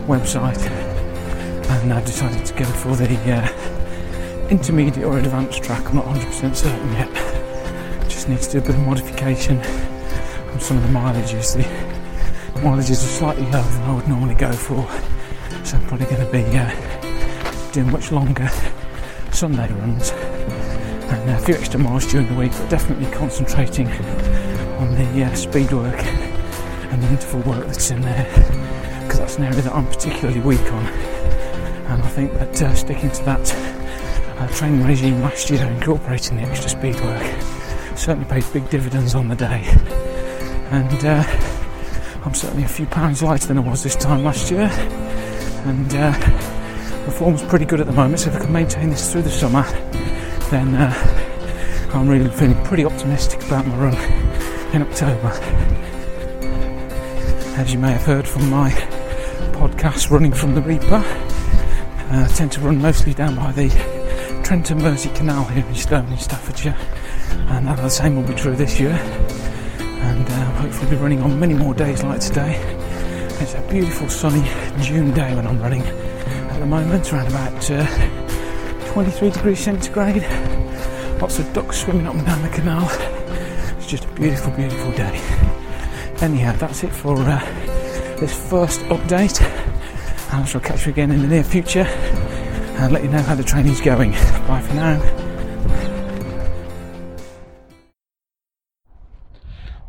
website and I've decided to go for the uh, intermediate or advanced track. I'm not 100% certain yet. Just need to do a bit of modification on some of the mileages. The mileages are slightly lower than I would normally go for, so I'm probably going to be uh, doing much longer Sunday runs. And a few extra miles during the week, but definitely concentrating on the uh, speed work and the interval work that's in there because that's an area that I'm particularly weak on. And I think that uh, sticking to that uh, training regime last year, incorporating the extra speed work, certainly paid big dividends on the day. And uh, I'm certainly a few pounds lighter than I was this time last year, and uh, the form's pretty good at the moment. So if I can maintain this through the summer, then uh, I'm really feeling pretty optimistic about my run in October. As you may have heard from my podcast, Running from the Reaper. Uh, I tend to run mostly down by the Trent and Mersey Canal here in Stone in Staffordshire, and the same will be true this year. And uh, hopefully, be running on many more days like today. It's a beautiful sunny June day when I'm running. The moment, around about uh, 23 degrees centigrade. Lots of ducks swimming up and down the canal. It's just a beautiful, beautiful day. Anyhow, that's it for uh, this first update. I shall catch you again in the near future and let you know how the training's going. Bye for now.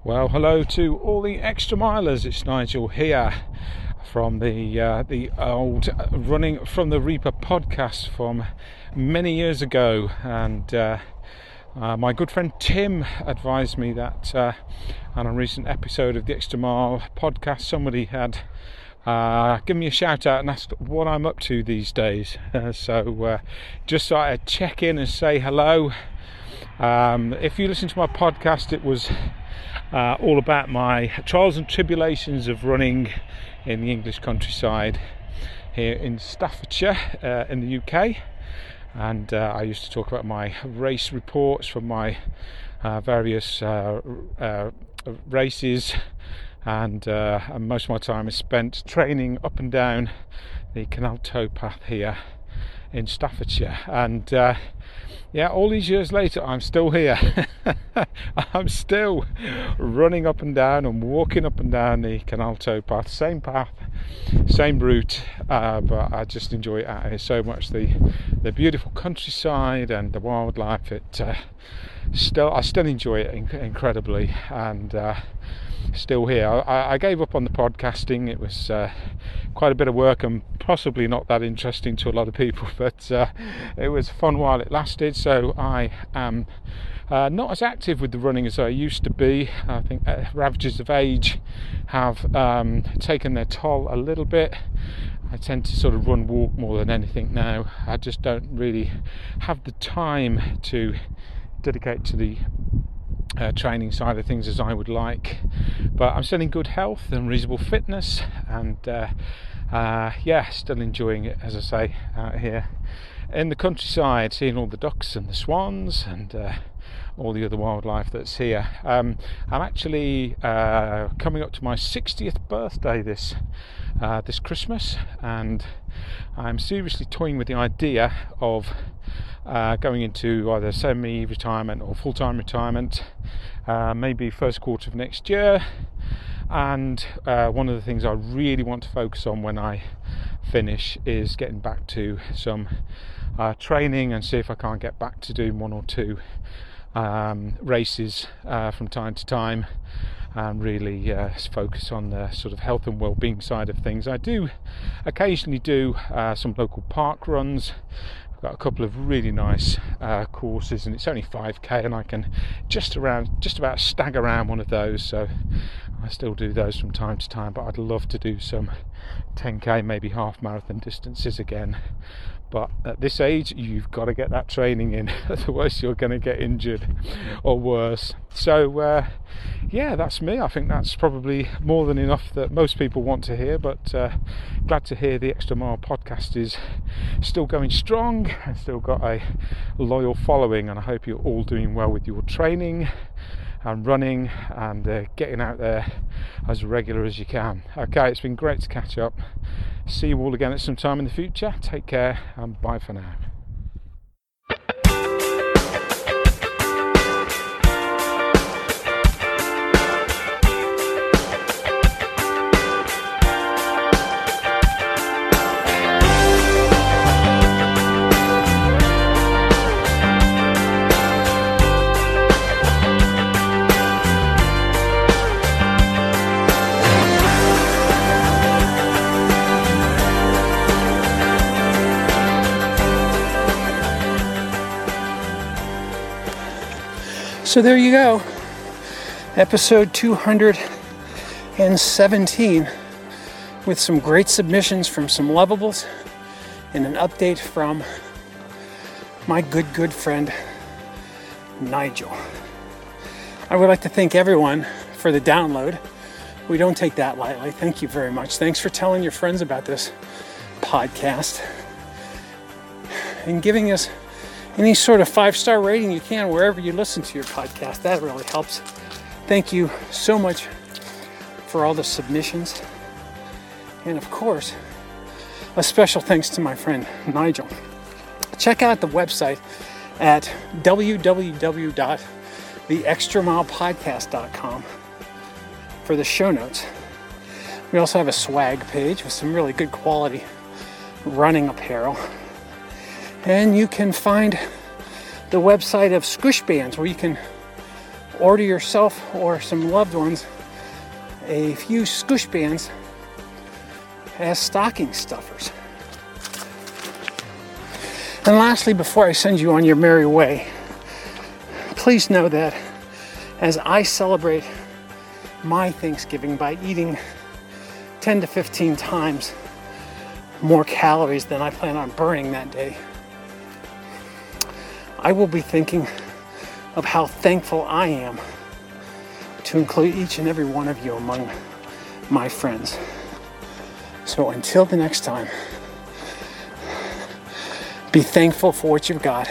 Well, hello to all the extra milers. It's Nigel here from the uh, the old running from the Reaper podcast from many years ago, and uh, uh, my good friend Tim advised me that uh, on a recent episode of the Extra Mile podcast, somebody had uh, give me a shout out and ask what I'm up to these days. Uh, so uh, just so I check in and say hello. Um, if you listen to my podcast, it was uh, all about my trials and tribulations of running in the English countryside here in Staffordshire uh, in the UK. And uh, I used to talk about my race reports from my various races and, uh, and most of my time is spent training up and down the canal towpath here in Staffordshire, and uh, yeah, all these years later, I'm still here. I'm still running up and down and walking up and down the canal towpath, same path, same route, uh, but I just enjoy it out here so much. The the beautiful countryside and the wildlife. It uh, still I still enjoy it inc- incredibly, and uh, still here. I, I, gave up on the podcasting. It was uh, quite a bit of work and possibly not that interesting to a lot of people, but uh, it was fun while it lasted. So I am uh, not as active with the running as I used to be. I think uh, ravages of age have um, taken their toll a little bit. I tend to sort of run walk more than anything now. I just don't really have the time to dedicate to the uh, training side of things as I would like. But I'm still in good health and reasonable fitness, and uh, uh, yeah, still enjoying it as I say out here in the countryside, seeing all the ducks and the swans and uh, all the other wildlife that's here. Um, I'm actually uh, coming up to my 60th birthday this uh, this Christmas, and I'm seriously toying with the idea of uh, going into either semi-retirement or full-time retirement, uh, maybe first quarter of next year. And uh, one of the things I really want to focus on when I finish is getting back to some uh, training and see if I can't get back to doing one or two um, races uh, from time to time and really uh, focus on the sort of health and well-being side of things. I do occasionally do uh, some local park runs. I've got a couple of really nice uh, courses, and it's only 5k, and I can just around just about stagger around one of those. So I still do those from time to time, but I'd love to do some 10k, maybe half marathon distances again. But at this age, you've got to get that training in, otherwise, you're going to get injured or worse. So, uh, yeah, that's me. I think that's probably more than enough that most people want to hear. But uh, glad to hear the Extra Mile podcast is still going strong and still got a loyal following. And I hope you're all doing well with your training and running and uh, getting out there as regular as you can. Okay, it's been great to catch up. See you all again at some time in the future. Take care and bye for now. So there you go. Episode 217 with some great submissions from some lovables and an update from my good, good friend Nigel. I would like to thank everyone for the download. We don't take that lightly. Thank you very much. Thanks for telling your friends about this podcast and giving us any sort of five star rating you can wherever you listen to your podcast. That really helps. Thank you so much for all the submissions. And of course, a special thanks to my friend Nigel. Check out the website at www.theextramilepodcast.com for the show notes. We also have a swag page with some really good quality running apparel. And you can find the website of sQoosh Bands where you can order yourself or some loved ones a few sQoosh Bands as stocking stuffers. And lastly, before I send you on your merry way, please know that as I celebrate my Thanksgiving by eating 10 to 15 times more calories than I plan on burning that day, I will be thinking of how thankful I am to include each and every one of you among my friends. So until the next time, be thankful for what you've got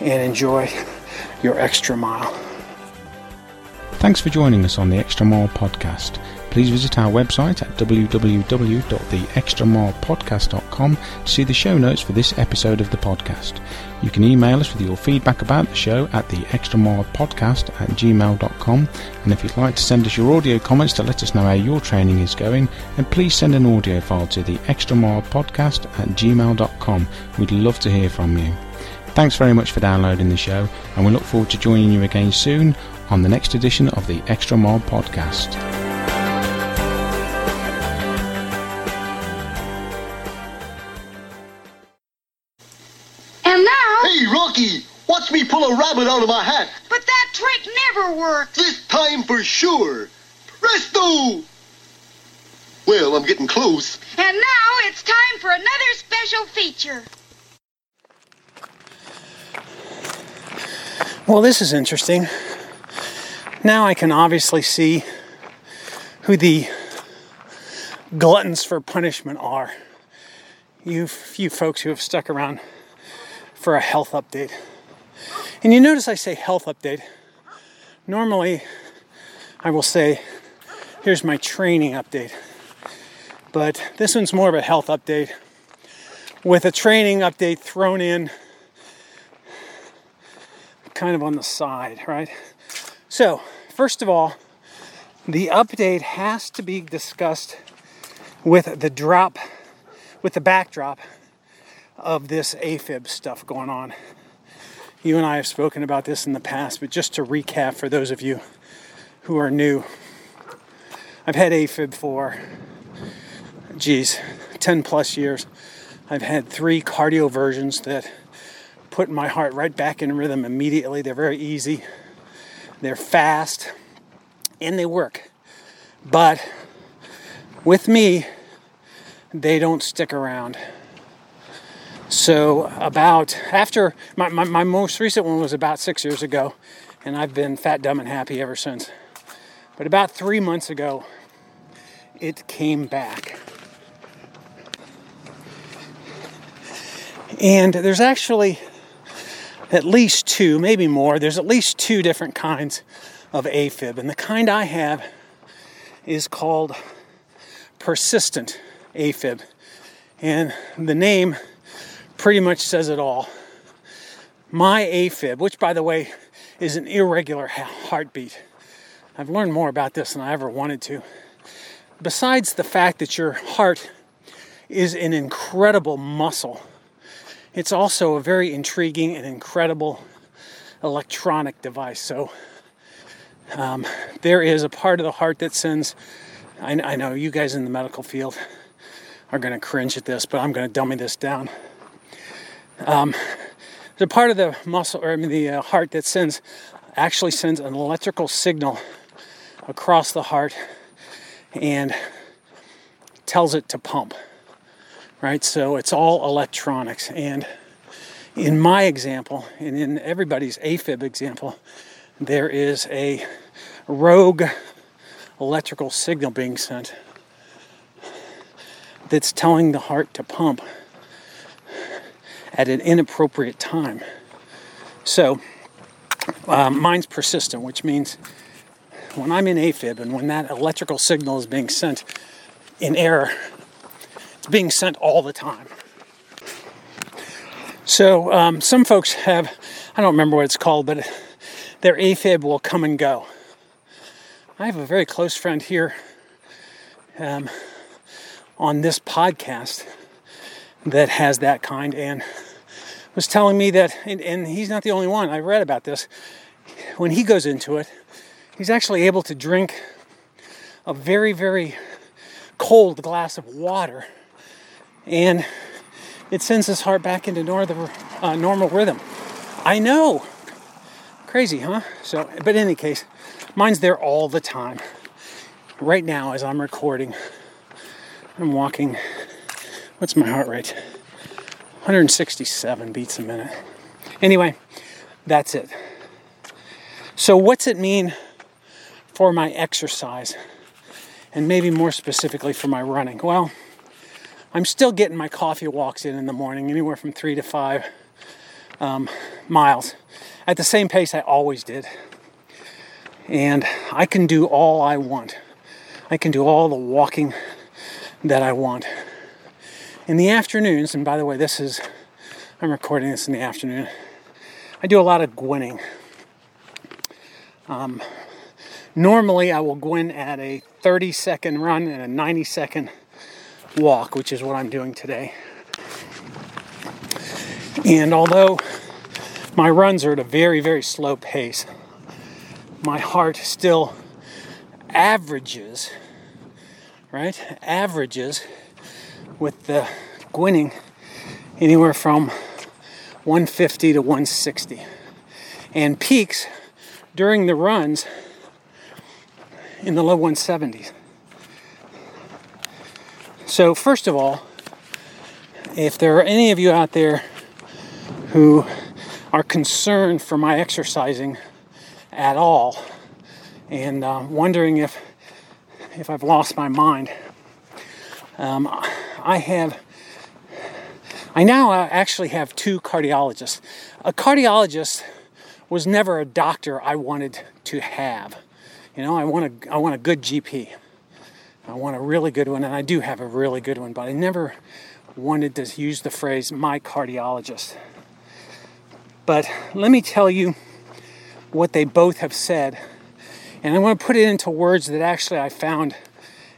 and enjoy your extra mile. Thanks for joining us on the Extra Mile podcast. please visit our website at www.theextramilepodcast.com to see the show notes for this episode of the podcast. You can email us with your feedback about the show at the extramilepodcast at gmail.com. And if you'd like to send us your audio comments to let us know how your training is going, then please send an audio file to the extramilepodcast at gmail.com. We'd love to hear from you. Thanks very much for downloading the show, and we look forward to joining you again soon on the next edition of the Extra Mile podcast. Hey, Rocky, watch me pull a rabbit out of my hat. But that trick never works. This time for sure. Presto! Well, I'm getting close. And now it's time for another special feature. Well, this is interesting. Now I can obviously see who the gluttons for punishment are. You few folks who have stuck around for a health update. And you notice I say health update. Normally, I will say, here's my training update. But this one's more of a health update with a training update thrown in kind of on the side, right? So, first of all, the update has to be discussed with the drop, with the backdrop of this AFib stuff going on. You and I have spoken about this in the past, but just to recap for those of you who are new, I've had AFib for, geez, 10 plus years. I've had three cardioversions that put my heart right back in rhythm immediately. They're very easy, they're fast, and they work. But with me, they don't stick around. So, about after my, my, my, most recent one was about six years ago, and I've been fat, dumb, and happy ever since. But about three months ago, it came back. And there's actually at least two, maybe more, there's at least two different kinds of AFib. And the kind I have is called persistent AFib. And the name pretty much says it all. My AFib, which by the way is an irregular heartbeat. I've learned more about this than I ever wanted to. Besides the fact that your heart is an incredible muscle, it's also a very intriguing and incredible electronic device. So um, there is a part of the heart that sends. I, I know you guys in the medical field are going to cringe at this, but I'm going to dummy this down. Um, the part of the muscle, or I mean, the uh, heart that sends, actually sends an electrical signal across the heart and tells it to pump. Right, so it's all electronics. And in my example, and in everybody's AFib example, there is a rogue electrical signal being sent that's telling the heart to pump at an inappropriate time. So, um, mine's persistent, which means when I'm in AFib and when that electrical signal is being sent in error, it's being sent all the time. So, um, some folks have, I don't remember what it's called, but their AFib will come and go. I have a very close friend here um, on this podcast that has that kind and was telling me that, and, and he's not the only one, I read about this. When he goes into it, he's actually able to drink a very, very cold glass of water and it sends his heart back into normal, uh, normal rhythm. I know. Crazy, huh? So, but in any case, mine's there all the time. Right now, as I'm recording, I'm walking. What's my heart rate? 167 beats a minute. Anyway, that's it. So, what's it mean for my exercise? And maybe more specifically for my running? Well, I'm still getting my coffee walks in in the morning, anywhere from three to five um, miles at the same pace I always did. And I can do all I want. I can do all the walking that I want. In the afternoons, and by the way, this is, I'm recording this in the afternoon, I do a lot of gwinning. Um, normally, I will gwin at a 30 second run and a 90 second walk, which is what I'm doing today. And although my runs are at a very, very slow pace, my heart still averages, right? Averages with the gwinning anywhere from 150 to 160 and peaks during the runs in the low 170s. So, first of all, if there are any of you out there who are concerned for my exercising at all and uh, wondering if if I've lost my mind, um, I have. I now uh, actually have two cardiologists. A cardiologist was never a doctor I wanted to have. You know, I want a, I want a good GP. I want a really good one, and I do have a really good one, but I never wanted to use the phrase my cardiologist. But let me tell you what they both have said, and I want to put it into words that actually I found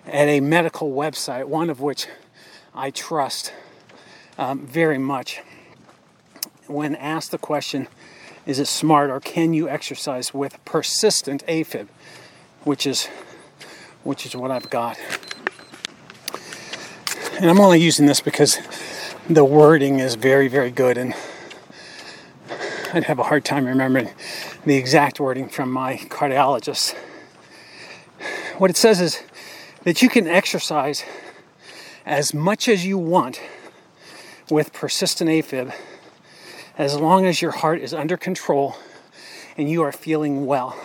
at a medical website, one of which I trust um, very much. When asked the question, is it smart or can you exercise with persistent AFib, which is which is what I've got. And I'm only using this because the wording is very, very good, and I'd have a hard time remembering the exact wording from my cardiologist. What it says is that you can exercise as much as you want with persistent AFib as long as your heart is under control and you are feeling well.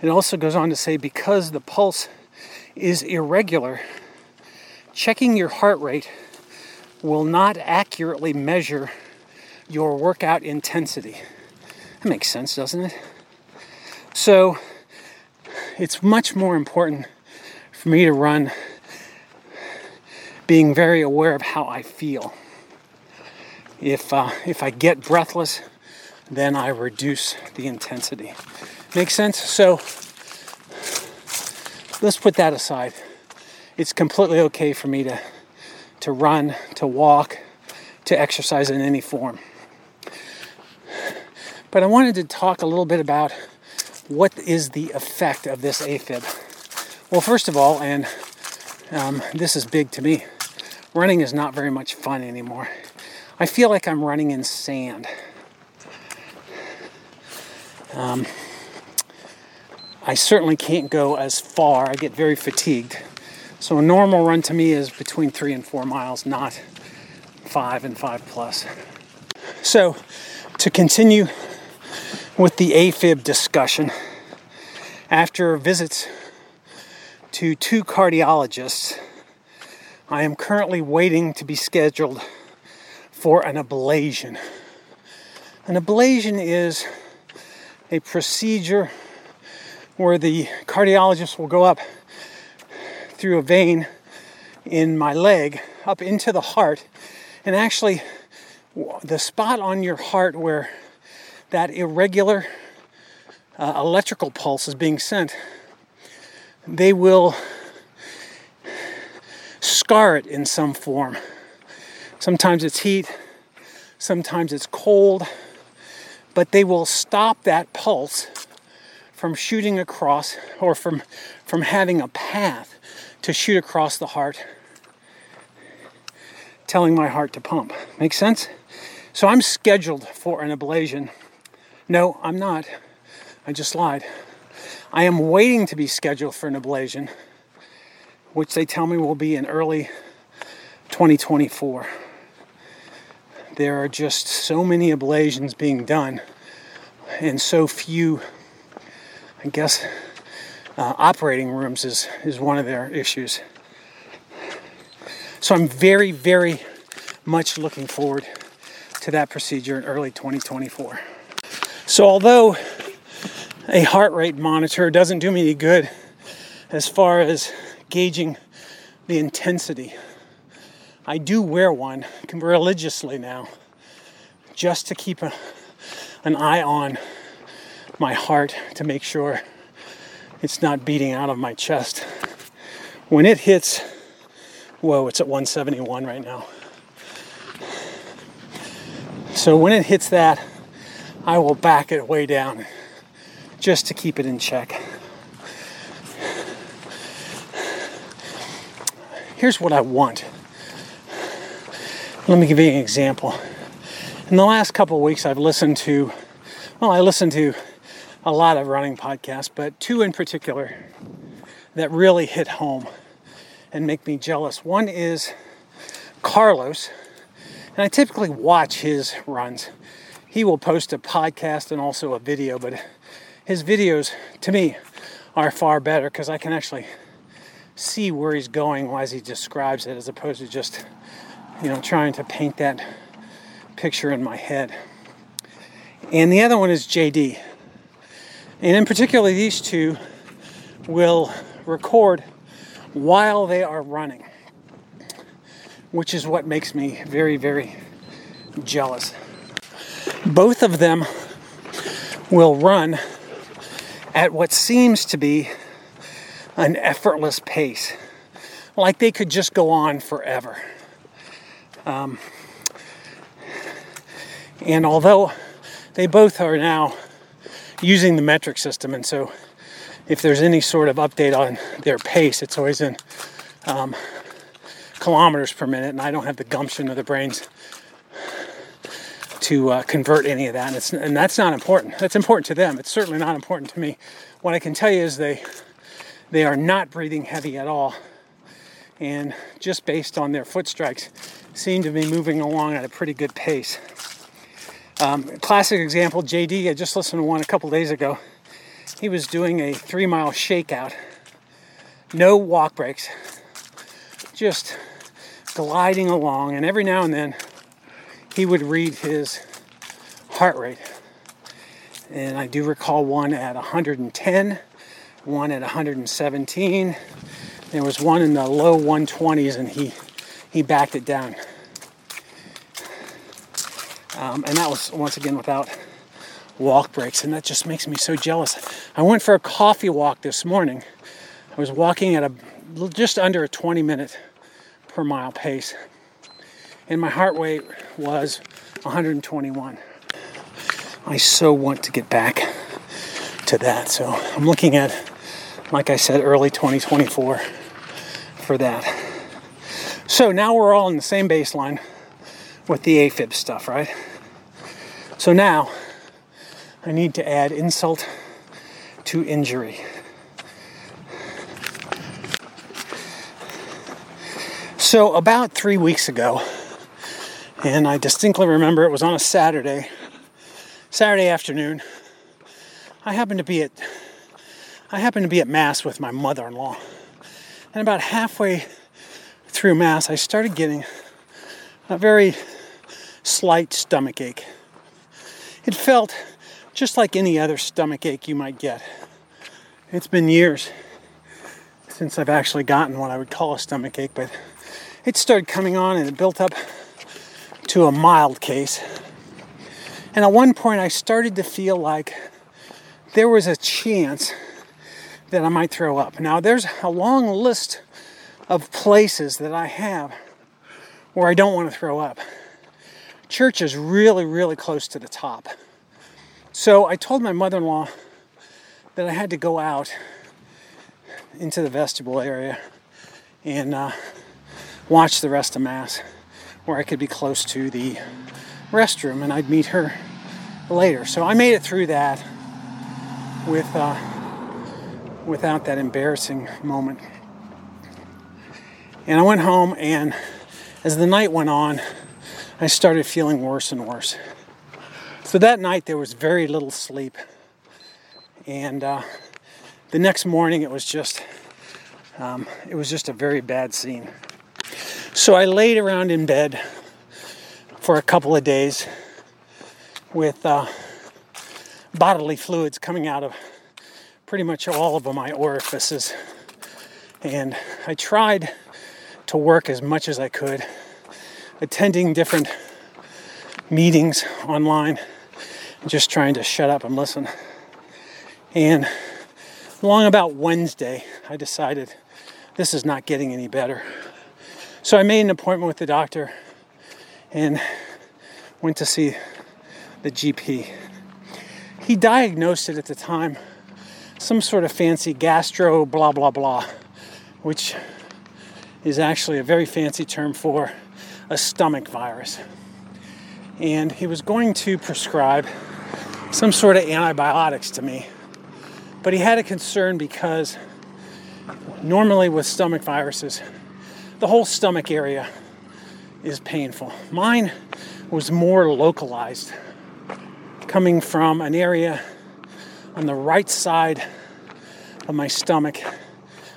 It also goes on to say because the pulse is irregular, checking your heart rate will not accurately measure your workout intensity. That makes sense, doesn't it? So it's much more important for me to run being very aware of how I feel. If, uh, if I get breathless, then I reduce the intensity. Make sense? So let's put that aside. It's completely okay for me to, to run, to walk, to exercise in any form. But I wanted to talk a little bit about what is the effect of this AFib. Well, first of all, and um, this is big to me, running is not very much fun anymore. I feel like I'm running in sand. Um, I certainly can't go as far. I get very fatigued. So a normal run to me is between three and four miles, not five and five plus. So to continue with the AFib discussion, after visits to two cardiologists, I am currently waiting to be scheduled for an ablation. An ablation is a procedure where the cardiologist will go up through a vein in my leg up into the heart and actually the spot on your heart where that irregular uh, electrical pulse is being sent they will scar it in some form. Sometimes it's heat sometimes it's cold but they will stop that pulse from shooting across or from from having a path to shoot across the heart telling my heart to pump. Make sense? So i'm scheduled for an ablation. No i'm not. I just lied. I am waiting to be scheduled for an ablation which they tell me will be in early 2024 there are just so many ablations being done and so few I guess uh, operating rooms is, is one of their issues. So I'm very, very much looking forward to that procedure in early 2024. So, although a heart rate monitor doesn't do me any good as far as gauging the intensity. I do wear one religiously now just to keep a, an eye on my heart to make sure it's not beating out of my chest. When it hits, whoa, it's at 171 right now. So when it hits that, I will back it way down just to keep it in check. Here's what I want. Let me give you an example. In the last couple weeks, I've listened to, well, I listened to a lot of running podcasts, but two in particular that really hit home and make me jealous. One is Carlos, and I typically watch his runs. He will post a podcast and also a video, but his videos to me are far better because I can actually see where he's going as he describes it as opposed to just, you know, trying to paint that picture in my head. And the other one is JD. And in particular, these two will record while they are running, which is what makes me very, very jealous. Both of them will run at what seems to be an effortless pace, like they could just go on forever. Um, and although they both are now using the metric system, and so if there's any sort of update on their pace, it's always in um, kilometers per minute, and I don't have the gumption of the brains to uh, convert any of that, and, and that's not important. That's important to them. It's certainly not important to me. What I can tell you is they they are not breathing heavy at all, and just based on their foot strikes, seem to be moving along at a pretty good pace. Um, classic example, JD. I just listened to one a couple days ago. He was doing a three mile shakeout, no walk breaks, just gliding along, and every now and then he would read his heart rate. And I do recall one at 110, one at 117. There was one in the low 120s, and he he backed it down. Um, and that was once again without walk breaks, and that just makes me so jealous. I went for a coffee walk this morning. I was walking at a just under a 20 minute per mile pace, and my heart rate was 121. I so want to get back to that, so I'm looking at, like I said, early 2024 for that. So now we're all in the same baseline with the AFib stuff, right? So now I need to add insult to injury. So, about three weeks ago, and I distinctly remember it was on a Saturday, Saturday afternoon, I happened to be at I happened to be at mass with my mother-in-law. And about halfway through mass, I started getting a very slight stomach ache. It felt just like any other stomach ache you might get. It's been years since I've actually gotten what I would call a stomach ache, but it started coming on and it built up to a mild case. And at one point, I started to feel like there was a chance that I might throw up. Now, there's a long list of places that I have where I don't want to throw up. Church is really, really close to the top. So I told my mother in law that I had to go out into the vestibule area and uh, watch the rest of Mass where I could be close to the restroom and I'd meet her later. So I made it through that with uh, without that embarrassing moment. And I went home, and as the night went on, I started feeling worse and worse. So that night there was very little sleep, and uh, the next morning it was just um, it was just a very bad scene. So I laid around in bed for a couple of days with uh, bodily fluids coming out of pretty much all of my orifices And I tried to work as much as I could, attending different meetings online, just trying to shut up and listen. And along about Wednesday, I decided this is not getting any better. So I made an appointment with the doctor and went to see the GP. He diagnosed it at the time some sort of fancy gastro blah blah blah, which is actually a very fancy term for a stomach virus. And he was going to prescribe some sort of antibiotics to me. But he had a concern because normally with stomach viruses, the whole stomach area is painful. Mine was more localized, coming from an area on the right side of my stomach,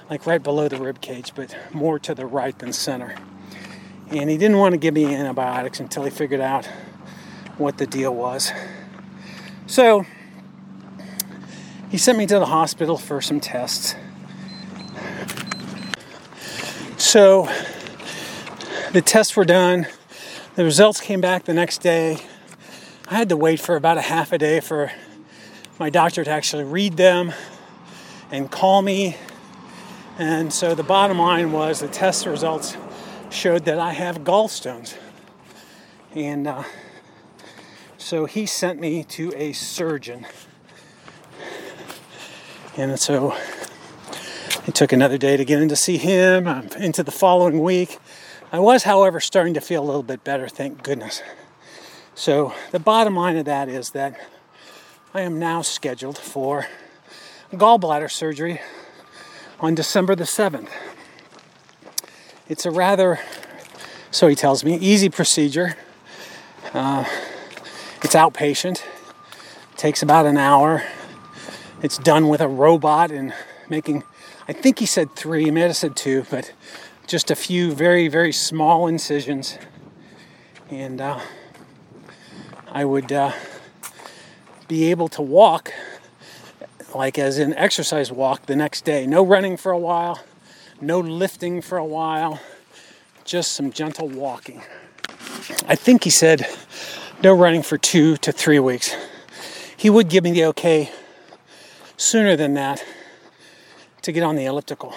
like right below the rib cage, but more to the right than center. And he didn't want to give me antibiotics until he figured out what the deal was. So he sent me to the hospital for some tests. So the tests were done. The results came back the next day. I had to wait for about a half a day for my doctor to actually read them and call me. And so the bottom line was the test results showed that I have gallstones. And uh, so he sent me to a surgeon. And so it took another day to get in to see him, I'm into the following week. I was, however, starting to feel a little bit better, thank goodness. So the bottom line of that is that I am now scheduled for gallbladder surgery on December the 7th. It's a rather, so he tells me, easy procedure. Uh, it's outpatient, takes about an hour. It's done with a robot and making, I think he said three, he may have said two, but just a few very, very small incisions. And uh, I would uh, be able to walk, like as in exercise walk, the next day. No running for a while, no lifting for a while, just some gentle walking. I think he said no running for two to three weeks. He would give me the okay sooner than that to get on the elliptical.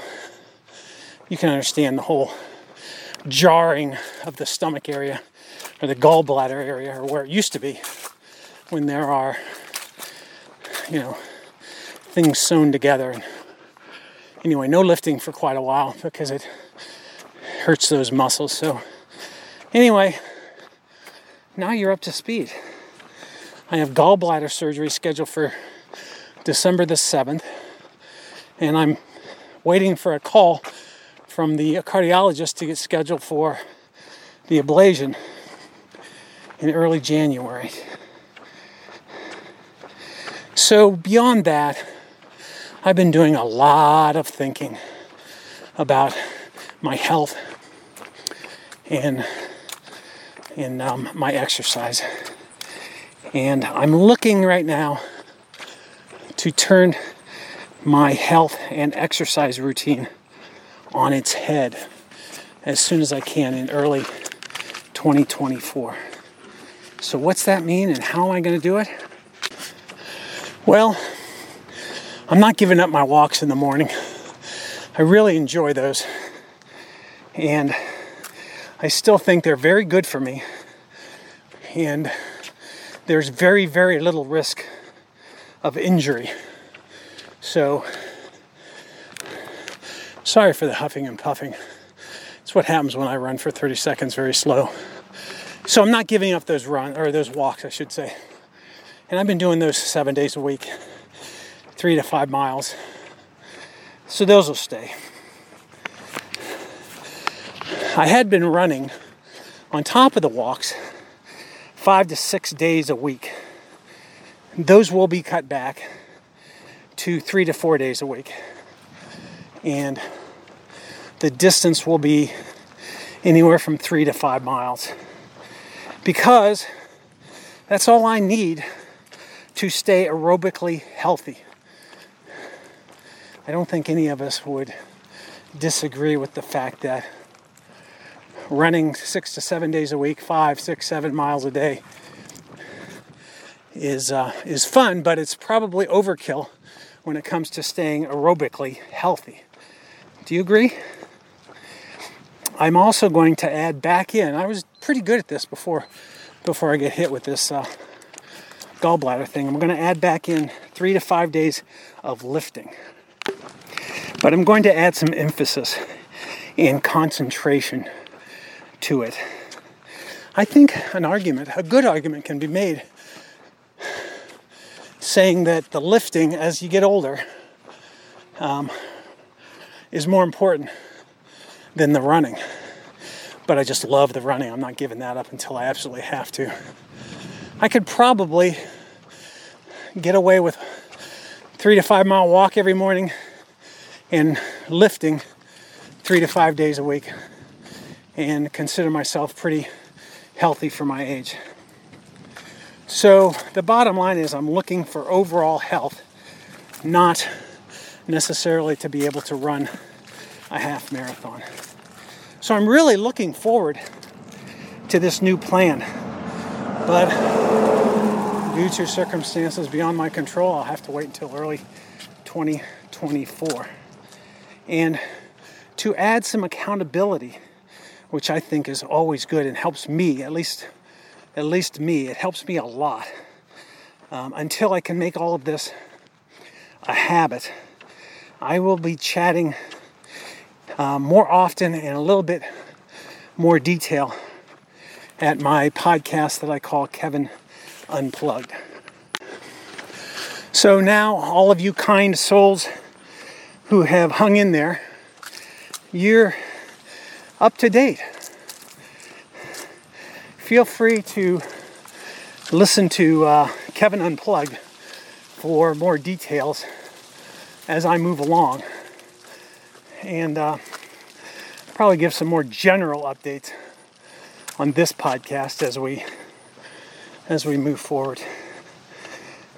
You can understand the whole jarring of the stomach area or the gallbladder area or where it used to be when there are, you know, things sewn together. And anyway, no lifting for quite a while because it hurts those muscles. So, anyway, now you're up to speed. I have gallbladder surgery scheduled for December the 7th, and I'm waiting for a call from the cardiologist to get scheduled for the ablation in early January. So, beyond that, I've been doing a lot of thinking about my health and, and um, my exercise. And I'm looking right now to turn my health and exercise routine on its head as soon as I can in early 2024. So, what's that mean and how am I going to do it? Well, I'm not giving up my walks in the morning. I really enjoy those. And I still think they're very good for me. And there's very, very little risk of injury. So, sorry for the huffing and puffing. It's what happens when I run for 30 seconds very slow. So I'm not giving up those run or those walks, I should say. And I've been doing those seven days a week, three to five miles. So those will stay. I had been running on top of the walks five to six days a week. Those will be cut back to three to four days a week. And the distance will be anywhere from three to five miles. Because that's all I need to stay aerobically healthy. I don't think any of us would disagree with the fact that running six to seven days a week, five, six, seven miles a day, is uh, is fun, but it's probably overkill when it comes to staying aerobically healthy. Do you agree? I'm also going to add back in. I was pretty good at this before before I get hit with this uh, gallbladder thing. I'm going to add back in three to five days of lifting, but I'm going to add some emphasis and concentration to it. I think an argument, a good argument, can be made saying that the lifting as you get older um, is more important than the running. But I just love the running. I'm not giving that up until I absolutely have to. I could probably get away with three to five mile walk every morning and lifting three to five days a week and consider myself pretty healthy for my age. So the bottom line is I'm looking for overall health, not necessarily to be able to run a half marathon. So I'm really looking forward to this new plan. But due to circumstances beyond my control, I'll have to wait until early 2024. And to add some accountability, which I think is always good and helps me, at least at least me, it helps me a lot. Um, until I can make all of this a habit, I will be chatting uh, more often and a little bit more detail at my podcast that I call Kevin Unplugged. So now, all of you kind souls who have hung in there, you're up to date feel free to listen to uh, Kevin Unplugged for more details as I move along. And uh, probably give some more general updates on this podcast as we as we move forward.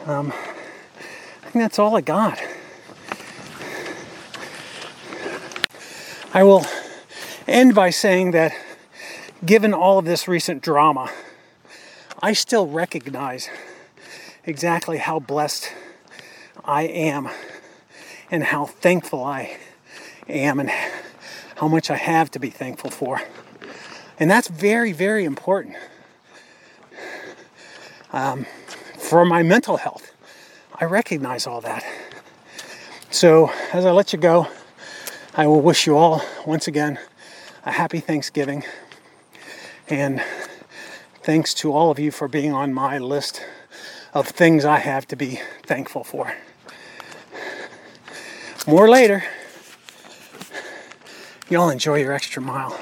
Um, I think that's all I got. I will end by saying that given all of this recent drama, I still recognize exactly how blessed I am and how thankful I am and how much I have to be thankful for. And that's very, very important um, for my mental health. I recognize all that. So, as I let you go, I will wish you all, once again, a happy Thanksgiving. And thanks to all of you for being on my list of things I have to be thankful for. More later. Y'all enjoy your extra mile.